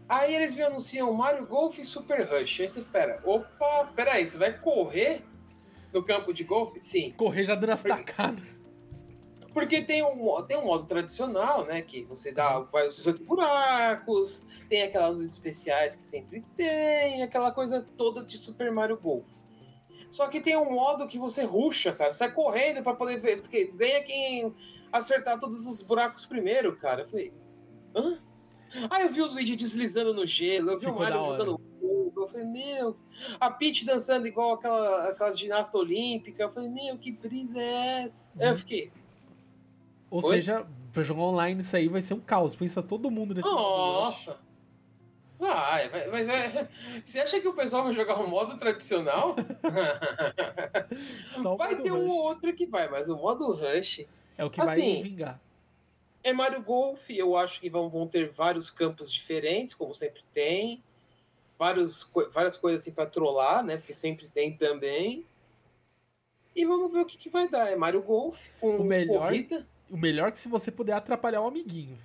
Aí eles me anunciam Mario Golf e Super Rush. Aí você, pera, opa, pera aí, você vai correr no campo de golfe? Sim. Correr já dando as Porque- tacadas. Porque tem um, tem um modo tradicional, né? Que você dá, vai os 18 buracos, tem aquelas especiais que sempre tem, aquela coisa toda de Super Mario Golf. Só que tem um modo que você ruxa, cara. Sai correndo pra poder ver. Porque ganha quem acertar todos os buracos primeiro, cara. Eu falei. Hã? Aí eu vi o Luigi deslizando no gelo, eu vi Ficou o Mario jogando fogo. Eu falei, meu. A Peach dançando igual aquela, aquelas ginasta olímpica. Eu falei, meu, que brisa é essa? Aí Uhum. eu fiquei. Ou Oi? seja, pra jogar online isso aí vai ser um caos. Pensa todo mundo nesse Nossa! Vai, vai, vai, vai. Você acha que o pessoal vai jogar o modo tradicional? Vai ter um outro que vai, mas o modo Rush É o que Assim, vai vingar. é Mario Golf. Eu acho que vão, vão ter vários campos diferentes, como sempre tem. Vários, várias coisas assim pra trollar, né? Porque sempre tem também. E vamos ver o que, que vai dar. É Mario Golf com O melhor- corrida. O melhor é que se você puder atrapalhar o amiguinho.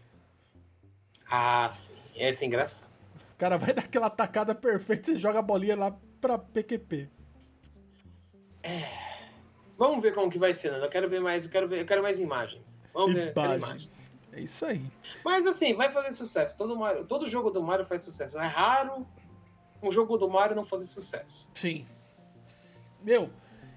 Ah, sim. Essa é engraçado. O cara vai dar aquela tacada perfeita e joga a bolinha lá pra PQP. Vamos ver como que vai ser, né? Eu quero ver mais, eu quero ver, eu quero mais imagens. Vamos ver, imagens. Imagens. É isso aí. Mas assim, vai fazer sucesso. Todo, Mario, todo jogo do Mario faz sucesso. É raro um jogo do Mario não fazer sucesso. Sim. Meu,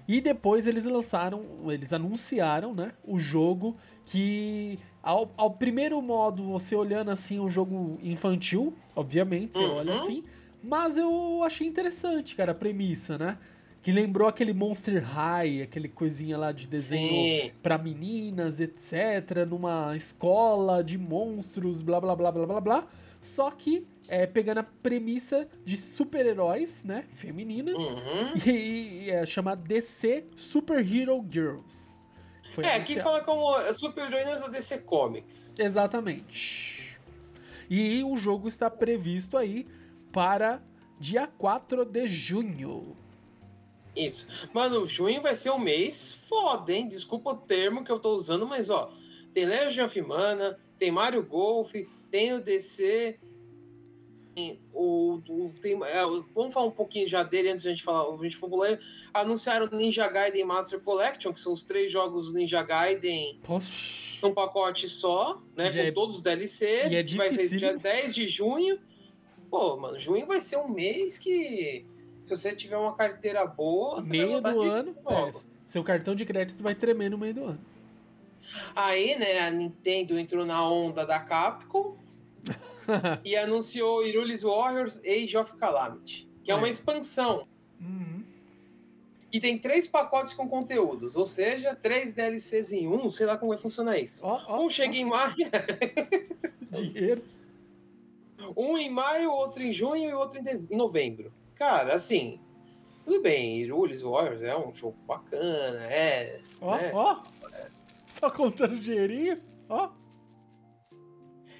e depois eles lançaram, eles anunciaram, né, o jogo que ao, ao primeiro modo, você olhando assim, um jogo infantil, obviamente, você Uhum. olha assim, mas eu achei interessante, cara, a premissa, né? Que lembrou aquele Monster High, aquele coisinha lá de desenho Sim. pra meninas, etc, numa escola de monstros, blá blá blá blá blá blá. Só que é, pegando a premissa de super-heróis, né, femininas, Uhum. e, e é chamado DC Super Hero Girls. Foi É, aqui anunciado. fala como super heroínas da DC Comics. Exatamente. E o jogo está previsto aí para dia 4 de junho. Isso. Mano, junho vai ser um mês foda, hein? Desculpa o termo que eu tô usando, mas ó, tem Legion of Mana, tem Mario Golf, tem o DC. O, o- tem, é, vamos falar um pouquinho já dele antes de a gente falar o gente popular. Anunciaram Ninja Gaiden Master Collection, que são os três jogos Ninja Gaiden Poxa. num pacote só, né? Já com é- todos os DLCs, e é que vai ser dia dificílimo. 10 de junho. Pô, mano, junho vai ser um mês que, se você tiver uma carteira boa, você Meio do ano. é, Seu cartão de crédito vai tremer no meio do ano. Aí, né, a Nintendo entrou na onda da Capcom e anunciou Irulis Warriors Age of Calamity, que é uma É. expansão. Uhum. E tem três pacotes com conteúdos, ou seja, três DLCs em um, sei lá como vai funcionar isso. Ó, ó, Um chega em maio, dinheiro. um em maio, outro em junho e outro em, dez- em novembro. Cara, assim, tudo bem, Irulis Warriors é um jogo bacana, é. Ó, né? ó. Só contando dinheirinho. Ó.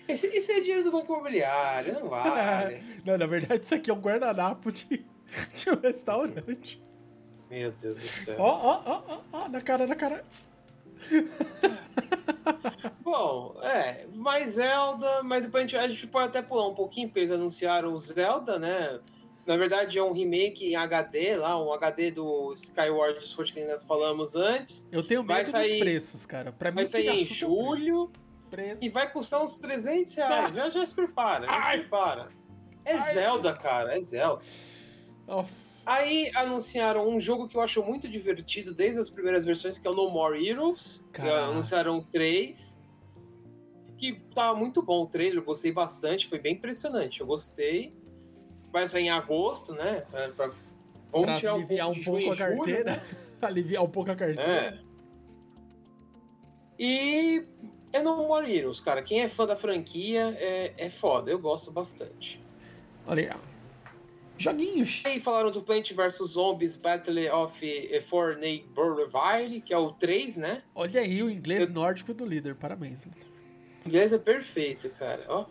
Esse, esse é dinheiro do banco imobiliário, não vale. Não, na verdade, isso aqui é um guardanapo de, de um restaurante. Meu Deus do céu. Ó, ó, ó, ó, ó, na cara, na cara. Bom, é, mais Zelda, mas depois a gente, a gente pode até pular um pouquinho, porque eles anunciaram o Zelda, né? Na verdade é um remake em HD lá, um HD do Skyward Sword que nós falamos antes. Eu tenho Vai medo sair- dos preços, cara. Pra Vai sair em assusta é o preço. Preço. e vai custar uns 300 reais. Já, já se prepara, já se Ai. prepara. É Ai. Zelda, cara, é Zelda. Nossa. Aí anunciaram um jogo que eu acho muito divertido desde as primeiras versões, que é o No More Heroes. Caraca. anunciaram três. Que tá muito bom o trailer, eu gostei bastante, foi bem impressionante. Eu gostei. Vai sair em agosto, né? Pra, pra- Vamos pra tirar um aliviar pouco um pouco a julho, carteira. né? aliviar um pouco a carteira. É. E é No More Heroes, cara. Quem é fã da franquia é, é foda, eu gosto bastante. Olha aí. ó. Joguinhos. Aí falaram do Plant vs Zombies Battle of For Neighborville, que é o 3, né? Olha aí o inglês Eu- nórdico do líder. Parabéns. O inglês é perfeito, cara. Ó.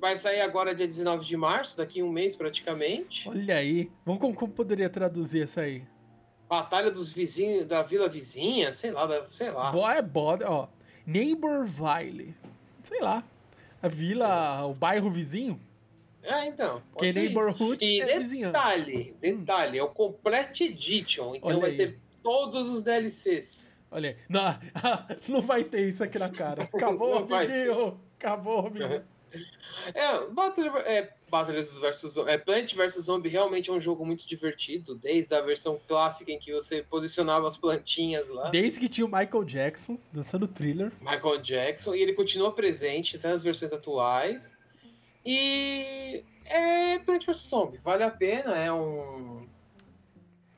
Vai sair agora dia 19 de março, daqui a um mês praticamente. Olha aí. Vamos como, como poderia traduzir essa aí? Batalha dos vizinhos da vila vizinha, sei lá, da- sei lá. Bo é boda, ó. Neighborville. Sei lá. A vila, o bairro vizinho. É, então. pode Que ser isso. neighborhood E é vizinhança. detalhe, detalhe, é o Complete Edition, então Olha vai aí. ter todos os DLCs. Olha aí. Não, não vai ter isso aqui na cara. Acabou, amiguinho. Acabou, amiguinho. É, Battle, é, Battle vs é, Plant vs Zombie realmente é um jogo muito divertido, desde a versão clássica em que você posicionava as plantinhas lá. Desde que tinha o Michael Jackson dançando thriller. Michael Jackson, e ele continua presente até nas versões atuais. E é Plant vs Zombie, vale a pena, é um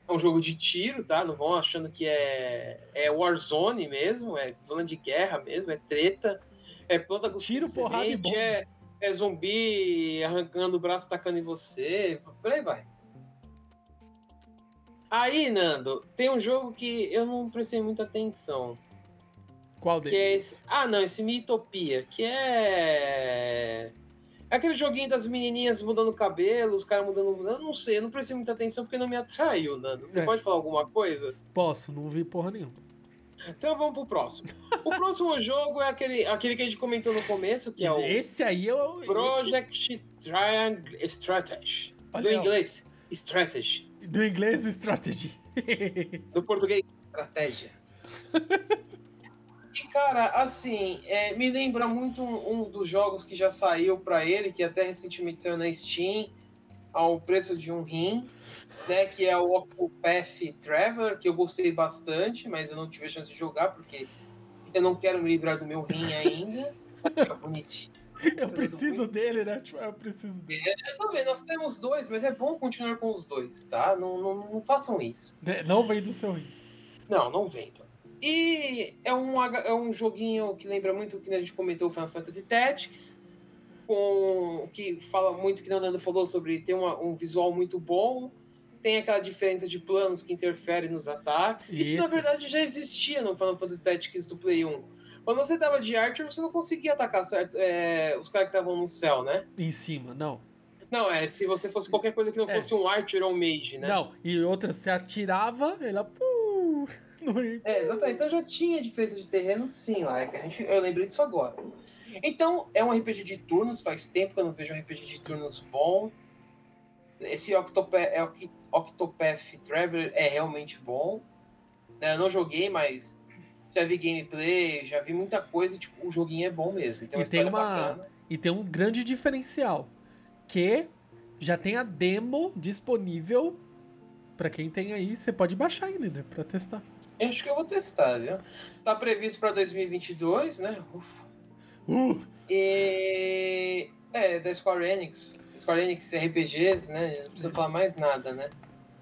é um jogo de tiro, tá? Não vão achando que é é Warzone mesmo, é zona de guerra mesmo, é treta, é planta com Tiro, porrada e bomba. é, é zumbi arrancando o braço, tacando em você, por aí vai. Aí, Nando, tem um jogo que eu não prestei muita atenção. Qual Que deles? é esse... Ah, não, esse Miitopia, que é... é aquele joguinho das menininhas mudando cabelo, os caras mudando... Eu não sei, eu não prestei muita atenção porque não me atraiu, Nando. Você É. pode falar alguma coisa? Posso, não vi porra nenhuma. Então vamos pro próximo. O próximo jogo é aquele, aquele que a gente comentou no começo, que é o Esse aí eu. Project Triangle Strategy. Olha do inglês, Strategy. esse- Do inglês Strategy. Do português, Estratégia. E, cara, assim, é, me lembra muito um, um dos jogos que já saiu pra ele, que até recentemente saiu na Steam, ao preço de um rim, né? Que é o Octopath Traveler, que eu gostei bastante, mas eu não tive a chance de jogar, porque eu não quero me livrar do meu rim ainda. É bonitinho. eu preciso dele, né? Tipo, eu preciso dele. Eu tô vendo, nós temos dois, mas é bom continuar com os dois, tá? Não, não, não façam isso. Né, Não vem do seu rim. Não, não vendo. E é um, é um joguinho que lembra muito o que a gente comentou, Final Fantasy Tactics, com que fala muito que o Nando falou sobre ter uma- um visual muito bom, tem aquela diferença de planos que interfere nos ataques. Isso, na Isso. verdade já existia no Final Fantasy Tactics do Play 1. Quando você tava de Archer, você não conseguia atacar certo, é, os caras que estavam no céu, né? Em cima, não. Não, é se você fosse qualquer coisa que não É. fosse um Archer ou um Mage, né? Não, e outra, você atirava, ela. Rim. É, exatamente. Então já tinha diferença de terreno, sim, lá. É que a gente, eu lembrei disso agora. Então, é um RPG de turnos, faz tempo que eu não vejo um RPG de turnos bom. Esse Octopath, é, Octopath Traveler é realmente bom. né, Eu não joguei, mas já vi gameplay, já vi muita coisa, e, tipo, o joguinho é bom mesmo. Uma E tem uma- bacana. E tem um grande diferencial. Que já tem a demo disponível. Pra quem tem aí, você pode baixar aí, líder, pra testar. Eu acho que eu vou testar, viu? Tá previsto pra 2022, né? Ufa. Uh, E. É, da Square Enix. Square Enix RPGs, né? Não precisa falar mais nada, né?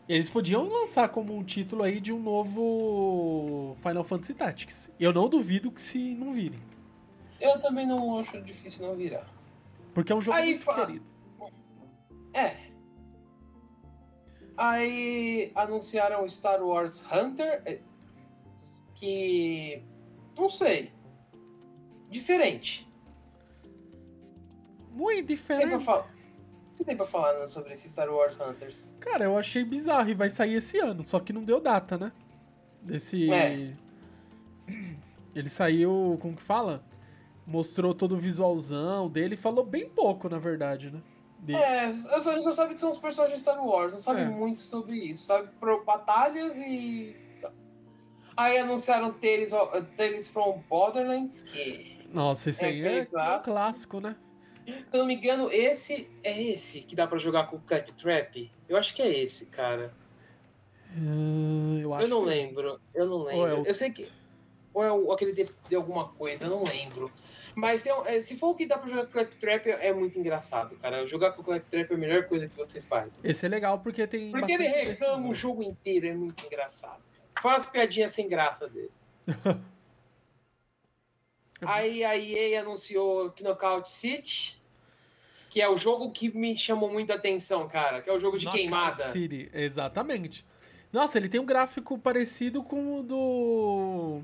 Eles podiam lançar como um título aí de um novo Final Fantasy Tactics. Eu não duvido que se não virem. Eu também não acho difícil não virar. Porque é um jogo Aí fa- querido. É. Aí anunciaram Star Wars Hunter, eh, que. Não sei. Diferente. Muito Tem pra diferente. Que tem pra falar né, sobre esse Star Wars Hunters? Cara, eu achei bizarro e vai sair esse ano, só que não deu data, né? Desse. É. Ele saiu, como que fala? Mostrou todo o visualzão dele, falou bem pouco, na verdade, né? Dele. É, eu só, a gente só sabe que são os personagens de Star Wars, não sabe É. muito sobre isso. Sabe pro batalhas e. Aí anunciaram Tales, Tales from Borderlands, que, Nossa, esse É aí é clássico. clássico, né? Se eu não me engano, esse é esse que dá pra jogar com o Claptrap. Eu acho que é esse, cara. Ah, eu acho Eu não que- lembro, eu não lembro. Ou é o- Eu sei que. Ou é o- aquele de, de alguma coisa, eu não lembro. Mas é, se for o que dá pra jogar com o Claptrap, é, é muito engraçado, cara. Jogar com o Claptrap é a melhor coisa que você faz. Esse é legal porque tem. Porque ele reclama o jogo inteiro, é muito engraçado. Fala as piadinhas sem graça dele. Aí a EA anunciou Knockout City, que é o jogo que me chamou muita atenção, cara. Que é o jogo de Knockout queimada. City, exatamente. Nossa, ele tem um gráfico parecido com o do.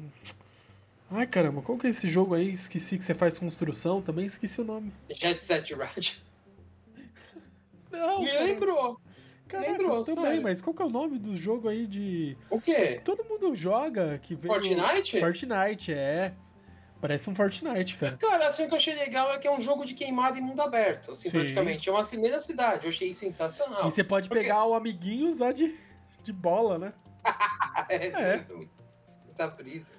Ai caramba, qual que é esse jogo aí? Esqueci que você faz construção também, esqueci o nome. Jet Set Radio. Não, Me cara. lembrou. Caraca, lembrou, também, sério. mas qual que é o nome do jogo aí de. O quê? Todo mundo joga que veio. Fortnite? Fortnite, é. Parece um Fortnite, cara. Cara, assim, o que eu achei legal é que é um jogo de queimada em mundo aberto, assim, Sim. praticamente. É uma primeira cidade, eu achei sensacional. E você pode Porque- pegar o amiguinho e usar de, de bola, né? é, É. muito- muita brisa.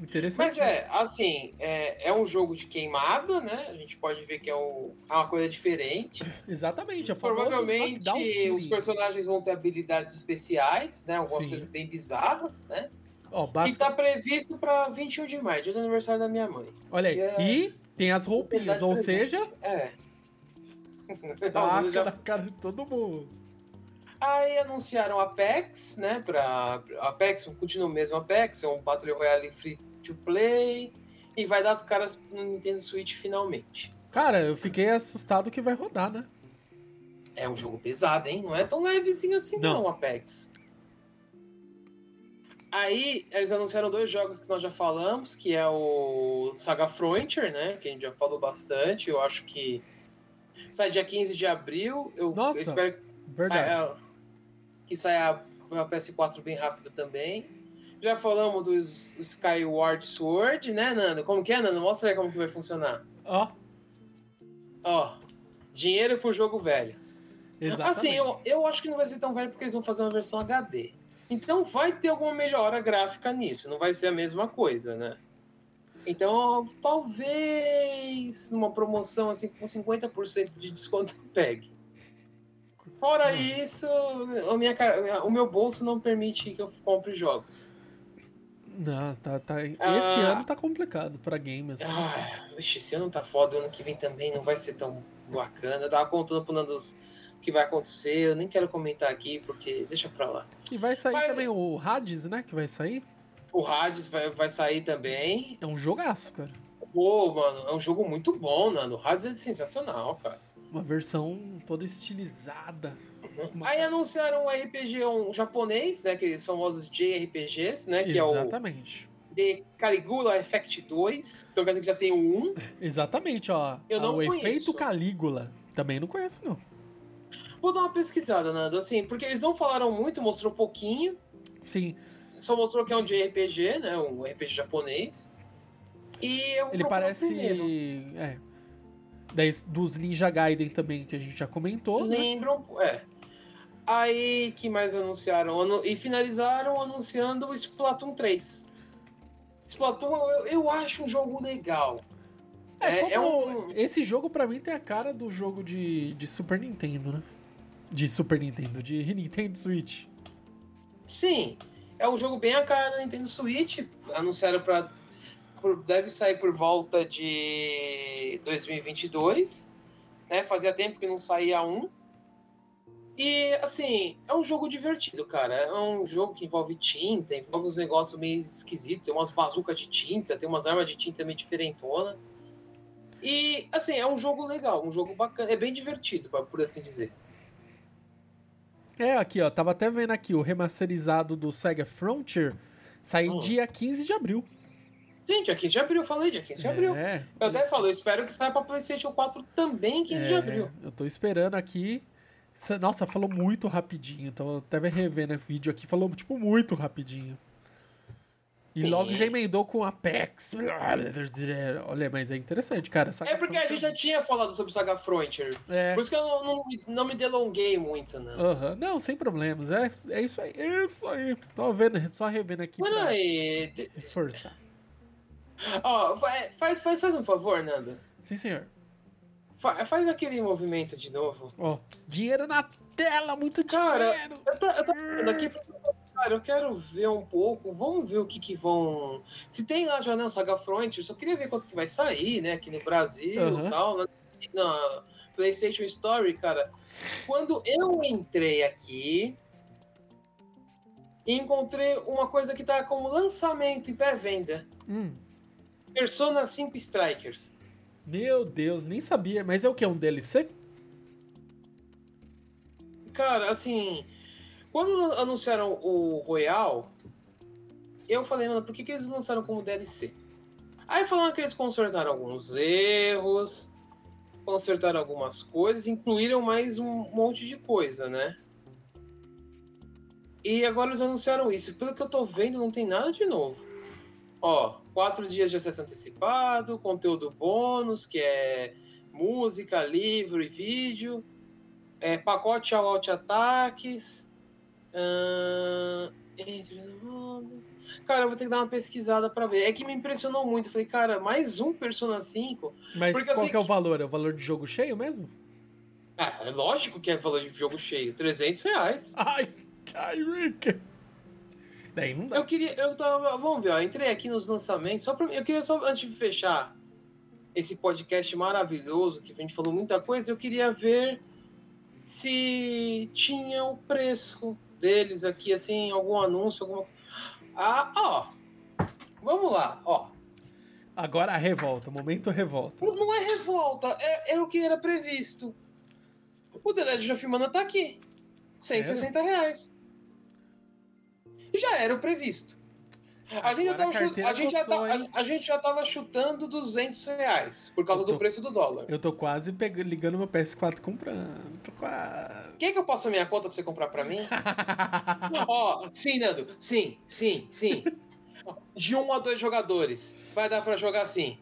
Interessante. Mas é, assim, é, é um jogo de queimada, né? A gente pode ver que é, um- é uma coisa diferente. Exatamente, é Provavelmente os personagens vão ter habilidades especiais, né? Algumas Sim. coisas bem bizarras, né? Ó, E basic... tá previsto pra 21 de maio, dia do aniversário da minha mãe. Olha aí. é- E tem as roupinhas, ou seja, É. já- na cara de todo mundo. Aí anunciaram Apex, né? Pra Apex, continua o mesmo Apex, é um Battle Royale free to play. E vai dar as caras no Nintendo Switch finalmente. Cara, eu fiquei assustado que vai rodar, né? É um jogo pesado, hein? Não é tão levezinho assim, Não. não, Apex. Aí eles anunciaram dois jogos que nós já falamos, que é o Saga Frontier, né? Que a gente já falou bastante. Eu acho que sai dia 15 de abril. Eu, Nossa, eu espero que verdade. saia, que saia pra PS4 bem rápido também. Já falamos dos Skyward Sword, né, Nando? Como que é, Nando? Mostra aí como que vai funcionar. Ó, Ó, dinheiro pro jogo velho. exatamente. Assim, eu, eu acho que não vai ser tão velho porque eles vão fazer uma versão HD. Então vai ter alguma melhora gráfica nisso, não vai ser a mesma coisa, né? Então, talvez numa promoção assim com 50% de desconto pegue. Fora isso, a minha, o meu bolso não permite que eu compre jogos. Não, tá, tá... Esse Ah. ano tá complicado pra game, assim. Ah, esse ano tá foda, o ano que vem também não vai ser tão bacana. Eu tava contando pro Nando os- o que vai acontecer, eu nem quero comentar aqui porque deixa pra lá. E vai sair Mas- também o Hades, né? Que vai sair. O Hades vai, vai sair também. É um jogaço, cara. Pô, mano, é um jogo muito bom, Nando. O Hades é sensacional, cara. Uma versão toda estilizada. Uma- Aí anunciaram um RPG um japonês, né? Aqueles famosos JRPGs, né? Que é o Exatamente. The Caligula Effect 2. Então quer dizer que já tem o 1. Exatamente, ó. Eu não o conheço. efeito Calígula. Também não conheço, não. Vou dar uma pesquisada, Nando, assim, porque eles não falaram muito, mostrou pouquinho. Sim, Só mostrou que é um JRPG, né? Um RPG japonês. E eu ele parece. É. Dos Ninja Gaiden também, que a gente já comentou. né? Lembram, é. Aí, que mais anunciaram? Anu- E finalizaram anunciando o Splatoon 3. Splatoon, eu, eu acho um jogo legal. É, é como- um. Esse jogo, pra mim, tem a cara do jogo de, de Super Nintendo, né? De Super Nintendo, de Nintendo Switch. Sim. é um jogo bem a cara da Nintendo Switch. Anunciaram para deve sair por volta de 2022, né? Fazia tempo que não saía um. E, assim, é um jogo divertido, cara. É um jogo que envolve tinta, envolve uns negócios meio esquisitos. Tem umas bazucas de tinta, tem umas armas de tinta meio diferentona. E, assim, é um jogo legal, um jogo bacana. É bem divertido, por assim dizer. É, aqui, ó. Tava até vendo aqui o remasterizado do Sega Frontier. Saiu hum. dia 15 de abril. Sim, dia 15 de abril, eu falei, dia 15 de abril. É. Eu até falo, eu espero que saia pra PlayStation 4 também 15 é, de abril. Eu tô esperando aqui. Nossa, falou muito rapidinho. Então, eu até revendo o vídeo aqui, falou, tipo, muito rapidinho. E Sim. logo já emendou com Apex. Olha, mas é interessante, cara. Saga é porque Frontier... a gente já tinha falado sobre Saga Frontier. É. Por isso que eu não, não, não me delonguei muito, né? Uhum. Não, sem problemas. É, é isso aí. É isso aí. Tô vendo, só revendo aqui. Mano, aí. Força. Ó, oh, faz, faz, faz um favor, Nando. Sim, senhor. Fa faz aquele movimento de novo. Ó, oh, dinheiro na tela, muito cara, dinheiro. Eu tô, eu tô aqui Cara, eu quero ver um pouco, vamos ver o que que vão... Se tem lá já na Saga Front, eu só queria ver quanto que vai sair, né, aqui no Brasil e uhum. tal, na, PlayStation Story, cara. Quando eu entrei aqui, encontrei uma coisa que tá como lançamento em pré-venda. Hum. Persona 5 Strikers. Meu Deus, nem sabia. Mas é o que? É um DLC? Cara, assim. Quando anunciaram o Royal, eu falei, mano, por que, que eles lançaram como DLC? Aí falaram que eles consertaram alguns erros, consertaram algumas coisas, incluíram mais um monte de coisa, né? E agora eles anunciaram isso. Pelo que eu tô vendo, não tem nada de novo. Ó, quatro dias de acesso antecipado, conteúdo bônus, que é música, livro e vídeo, é, pacote out ataques. Uh, cara, eu vou ter que dar uma pesquisada para ver. É que me impressionou muito. Eu falei, cara, mais um Persona 5. Mas porque, qual que é o valor? É o valor de jogo cheio mesmo? Ah, é lógico que é valor de jogo cheio. 300 reais. Ai, Rick. Daí não dá. Eu queria. Eu tava, vamos ver, ó, entrei aqui nos lançamentos. Só pra, eu queria só, antes de fechar esse podcast maravilhoso, que a gente falou muita coisa, eu queria ver se tinha o preço deles aqui, assim, algum anúncio, alguma. Ah, ó. Vamos lá, ó. Agora a revolta, momento revolta. Não, é revolta, é, é, o que era previsto. O The Legend of Mana tá aqui. 160 é? reais já era o previsto. A gente, já tava chut... a, gente já tá... a, gente já tava chutando 200 reais por causa tô... do preço do dólar. Eu tô quase peg... ligando meu PS4 comprando. Tô quase. Quer que eu passe a minha conta pra você comprar pra mim? Ó, oh, sim, Nando. Sim, sim, sim. De um a dois jogadores. Vai dar pra jogar assim.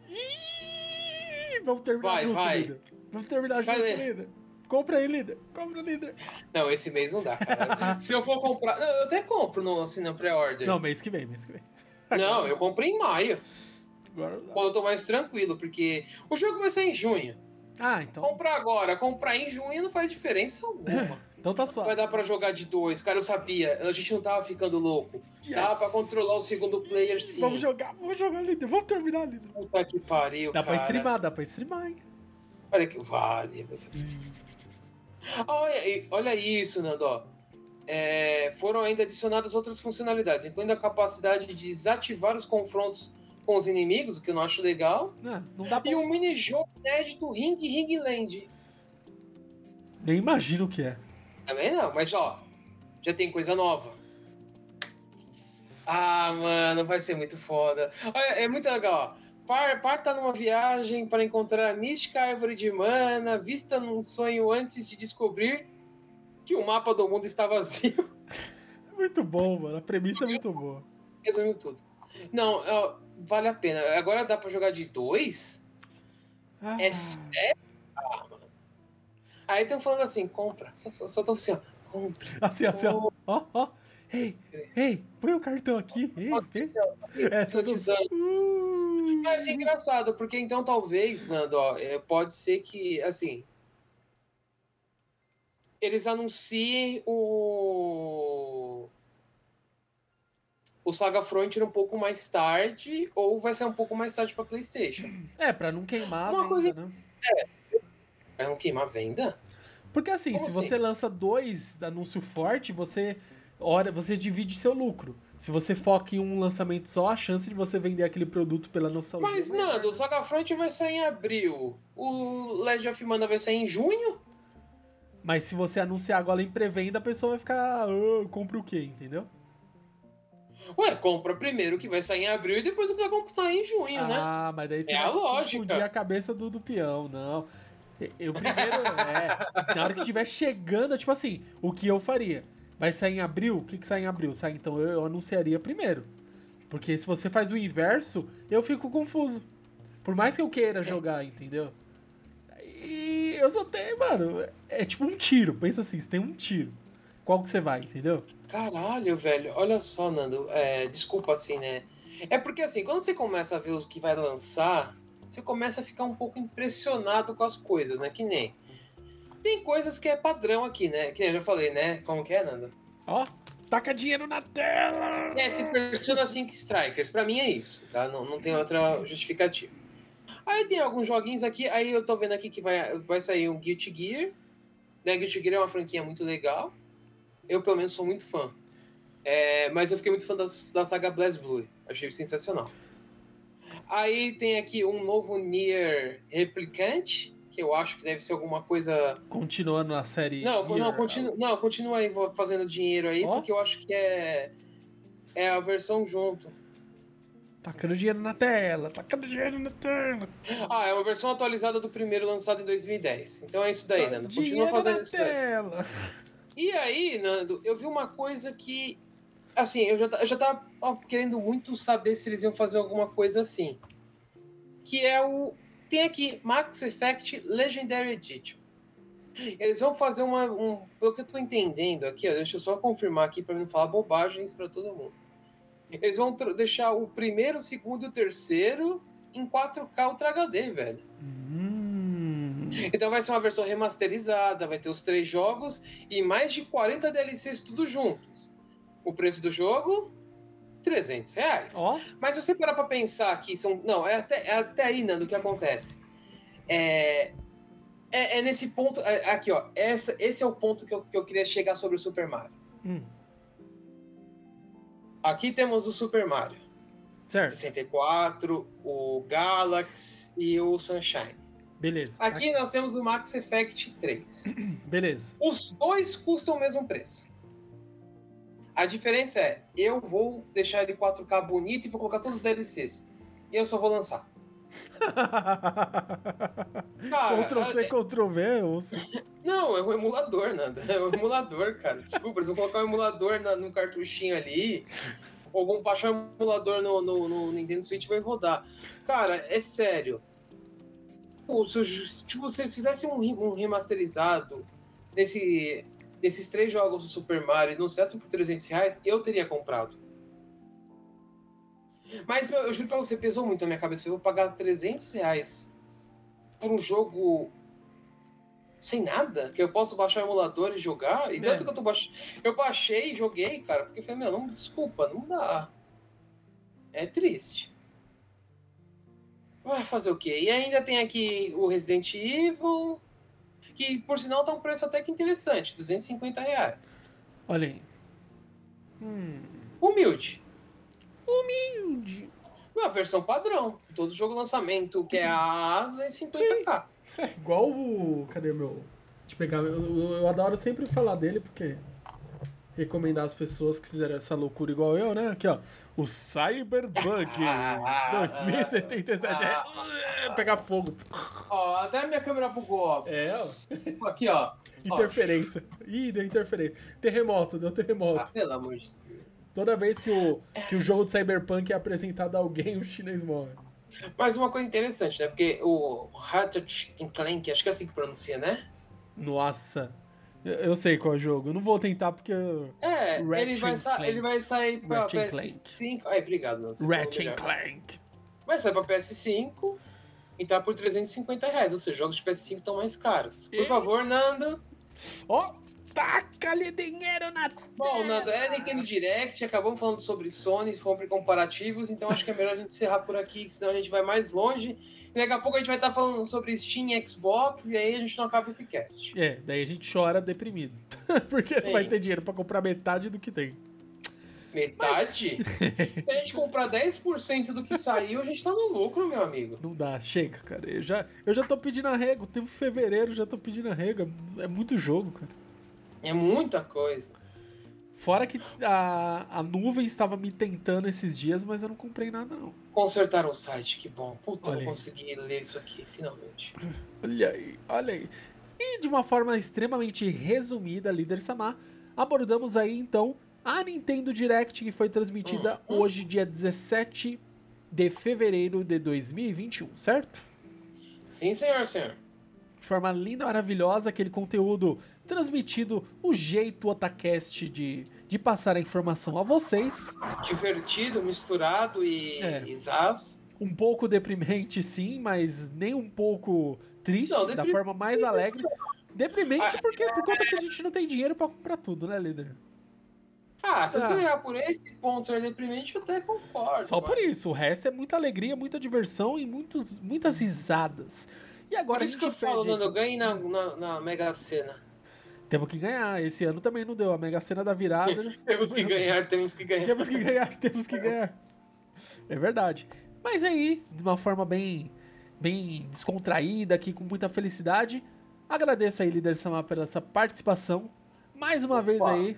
Vamos terminar vai, junto, vai. Vamos terminar junto, líder. Compra aí, líder. Compra, líder. Não, esse mês não dá, cara. Se eu for comprar. Não, eu até compro no, assim, no pré-order. Não, mês que vem, mês que vem. Não, eu comprei em maio. Agora Quando eu tô mais tranquilo, porque o jogo vai sair em junho. Ah, então. Comprar agora, comprar em junho não faz diferença alguma. então tá só. Vai dar pra jogar de dois. Cara, eu sabia. A gente não tava ficando louco. Yes. Dá pra controlar o segundo player sim. Vamos jogar, vamos jogar líder. Vamos terminar líder. Puta que pariu, Dá cara. pra streamar, dá pra streamar, hein? Olha que vale. Hum. Olha, olha isso, Nando. É, foram ainda adicionadas outras funcionalidades, incluindo a capacidade de desativar os confrontos com os inimigos, o que eu não acho legal. Não, não dá pra... E um mini-jogo inédito Ring Ring Land. Nem imagino o que é. Também não, mas ó, já tem coisa nova. Ah, mano, vai ser muito foda. Olha, é muito legal, ó. Par, parta numa viagem para encontrar a mística árvore de mana, vista num sonho antes de descobrir que o mapa do mundo está vazio. Muito bom, mano. A premissa é muito boa. Resumiu tudo. Não, vale a pena. Agora dá para jogar de dois? Ah. É sério? Ah, mano. Aí estão falando assim, compra. Só, só, só assim, ó. Compra. Assim, assim, ó. Ó, ó. Ei, ei, põe o cartão aqui. Ei, ei. É, tô dizendo. Mas é engraçado, porque então talvez, Nando, ó, é, pode ser que, assim, eles anunciem o o Saga Frontier um pouco mais tarde, ou vai ser um pouco mais tarde pra PlayStation. É, pra não queimar Uma a coisa- venda, né? Vai não queimar a venda? Porque assim, Como se assim? você lança dois anúncios fortes, você hora você divide seu lucro. Se você foca em um lançamento só, a chance de você vender aquele produto pela nostalgia. Mas, é maior, Nando, o? Saga Frontier vai sair em abril. O Legend of Mana vai sair em junho? Mas se você anunciar agora em pré-venda, a pessoa vai ficar. Ah, compra o quê, entendeu? Ué, compra primeiro o que vai sair em abril e depois o que vai comprar em junho, né? Ah, mas daí você É vai a lógica. a cabeça do, do peão, não. Eu primeiro, é, na hora que estiver chegando, tipo assim, o que eu faria? Vai sair em abril? O que que sai em abril? Sai, então eu, eu anunciaria primeiro. Porque se você faz o inverso, eu fico confuso. Por mais que eu queira jogar, entendeu? E eu só tenho, mano, é tipo um tiro. Pensa assim, você tem um tiro. Qual que você vai, entendeu? Caralho, velho. Olha só, Nando. É, desculpa assim, né? É porque assim, quando você começa a ver o que vai lançar, você começa a ficar um pouco impressionado com as coisas, né? Que nem. Tem coisas que é padrão aqui, né? Que eu já falei, né? Como que é, Nando? Ó, taca dinheiro na tela! É, esse Persona 5 Strikers, pra mim é isso, tá? Não, não tem outra justificativa. Aí tem alguns joguinhos aqui, aí eu tô vendo aqui que vai, vai sair um Guilty Gear. Né? Guilty Gear é uma franquia muito legal. Eu, pelo menos, sou muito fã. É, mas eu fiquei muito fã da, da saga Blast Blue. Achei sensacional. Aí tem aqui um novo Nier Replicante, que eu acho que deve ser alguma coisa Continuando na série. não, não, continua, não, continua aí fazendo dinheiro aí, Ó. porque eu acho que é, é a versão junto. Tacando dinheiro na tela, tacando dinheiro na tela. Ah, é uma versão atualizada do primeiro lançado em 2010. Então é isso daí, Nando. Continua fazendo isso daí. tela. E aí, Nando, eu vi uma coisa que. Assim, eu já, eu já tava ó, querendo muito saber se eles iam fazer alguma coisa assim. Que é o. Tem aqui Max Effect Legendary Edition. Eles vão fazer uma. Um, pelo que eu tô entendendo aqui, ó, deixa eu só confirmar aqui pra não falar bobagens pra todo mundo. Eles vão deixar o primeiro, o segundo e o terceiro em 4K Ultra HD, velho. Hum. Então vai ser uma versão remasterizada, vai ter os três jogos e mais de 40 DLCs tudo juntos. O preço do jogo, 300 reais. Ó, Mas se você parar pra pensar que são... Não, é até, é até aí, Nando, o que acontece. É, é, é nesse ponto... é- aqui, ó. Essa, esse é o ponto que eu, que eu queria chegar sobre o Super Mario. hum, Aqui temos o Super Mario. certo. 64, o Galaxy e o Sunshine. Beleza. Aqui nós temos o Max Effect 3. Beleza. Os dois custam o mesmo preço. A diferença é, eu vou deixar ele 4K bonito e vou colocar todos os DLCs. E eu só vou lançar. Cara, Ctrl C, é- Ctrl V, não, é um emulador, nada. É um emulador, cara. Desculpa, eles vão colocar um emulador na- no cartuchinho ali. Ou vão baixar um emulador no, no- no Nintendo Switch e vai rodar. Cara, é sério. Pô, se, tipo, se eles fizessem um, um remasterizado desse, desses três jogos do Super Mario e não anunciassem por 300 reais, eu teria comprado. Mas meu, eu juro pra você, pesou muito na minha cabeça. Eu vou pagar 300 reais por um jogo sem nada, que eu posso baixar o emulador e jogar. E É. tanto que eu tô baixando. Eu baixei e joguei, cara, porque eu falei, meu, não, desculpa, não dá. É triste. Vai fazer o quê? E ainda tem aqui o Resident Evil, que por sinal tá um preço até que interessante, 250 reais. Olha aí. Hum. Humilde. Humilde. Uma versão padrão. Todo jogo lançamento, que é a 250k. É igual o. Cadê meu? Deixa eu pegar. Eu, eu, eu adoro sempre falar dele porque. Recomendar as pessoas que fizeram essa loucura igual eu, né? Aqui, ó. O Cyberpunk 2077. É, pegar fogo. Ó, até minha câmera bugou, ó. É, ó. Aqui, ó. Ó. Interferência. Ih, deu interferência. Terremoto, deu Ah, terremoto. pelo amor de Deus. Toda vez que o, que o jogo de Cyberpunk é apresentado a alguém, o chinês morre. Mas uma coisa interessante, né? Porque o Ratchet Clank, acho que é assim que pronuncia, né? Nossa. Eu, sei qual é o jogo. Eu não vou tentar porque. É, Ratchet ele vai, sa ele vai sair pra Ratchet PS5. Ai, obrigado, falou Ratchet. Clank. Vai sair pra PS5 e tá por 350 reais. Ou seja, jogos de PS5 estão mais caros. Por E- favor, Nando. Ó, taca-lhe dinheiro na Bom, Nando, é Nintendo Direct, acabamos falando sobre Sony, fomos comparativos, então acho que é melhor a gente encerrar por aqui, senão a gente vai mais longe. E daqui a pouco a gente vai estar falando sobre Steam e Xbox, e aí a gente não acaba esse cast. É, daí a gente chora deprimido. Porque Sim. não vai ter dinheiro pra comprar metade do que tem. Metade? Se a gente comprar 10% do que saiu, a gente tá no lucro, meu amigo. Não dá, chega, cara. Eu já, eu já tô pedindo arrego. Tempo fevereiro, já tô pedindo arrego. É muito jogo, cara. É muita coisa. Fora que a, a nuvem estava me tentando esses dias, mas eu não comprei nada, não. Consertaram o site, que bom. Puta, Olha eu consegui ler isso aqui, finalmente. Olha aí, olha aí. E de uma forma extremamente resumida, líder Samar, abordamos aí então a Nintendo Direct que foi transmitida hoje, dia 17 de fevereiro de 2021, certo? Sim, senhor, senhor. De forma linda, maravilhosa, aquele conteúdo transmitido, o jeito Otacast de, de passar a informação a vocês. Divertido, misturado e, É. e zaz. Um pouco deprimente, sim, mas nem um pouco triste, Não, da forma mais alegre. Deprimente Ah, porque por conta que a gente não tem dinheiro pra comprar tudo, né, líder? Ah, se Ah. você olhar por esse ponto ser deprimente, eu até concordo. Só por mas- isso, o resto é muita alegria, muita diversão e muitos, muitas risadas. E Por agora a isso gente que eu falo, Nando, eu ganhei na, na, na Mega Sena. Temos que ganhar. Esse ano também não deu. A Mega Sena da virada. Temos que ganhar, temos que ganhar. temos que ganhar, temos que ganhar. É verdade. Mas aí, de uma forma bem, bem descontraída, aqui com muita felicidade, agradeço aí, líder Samar, pela essa participação. Mais uma vez Opa. aí,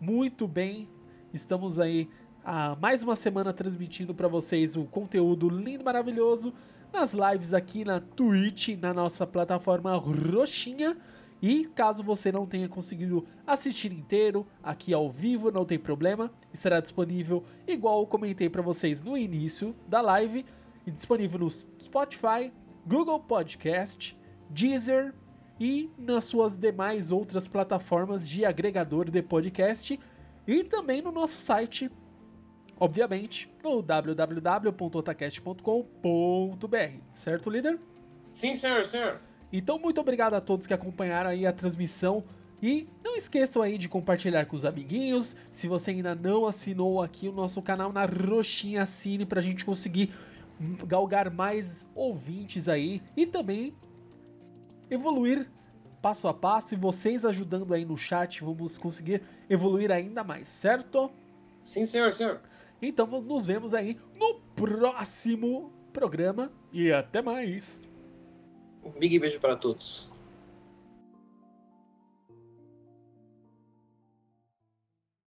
muito bem. Estamos aí há mais uma semana transmitindo para vocês o conteúdo lindo, maravilhoso nas lives aqui na Twitch, na nossa plataforma Roxinha. E caso você não tenha conseguido assistir inteiro aqui ao vivo, não tem problema, estará disponível igual eu comentei para vocês no início da live, e disponível no Spotify, Google Podcast, Deezer e nas suas demais outras plataformas de agregador de podcast e também no nosso site, obviamente, no www.otacast.com.br, certo, líder? Sim, senhor, senhor. Então, muito obrigado a todos que acompanharam aí a transmissão. E não esqueçam aí de compartilhar com os amiguinhos. Se você ainda não assinou aqui o nosso canal na Roxinha, assine pra gente conseguir galgar mais ouvintes aí. E também evoluir passo a passo. E vocês ajudando aí no chat, vamos conseguir evoluir ainda mais, certo? Sim, senhor, senhor. Então, nos vemos aí no próximo programa. E até mais! Um big beijo para todos.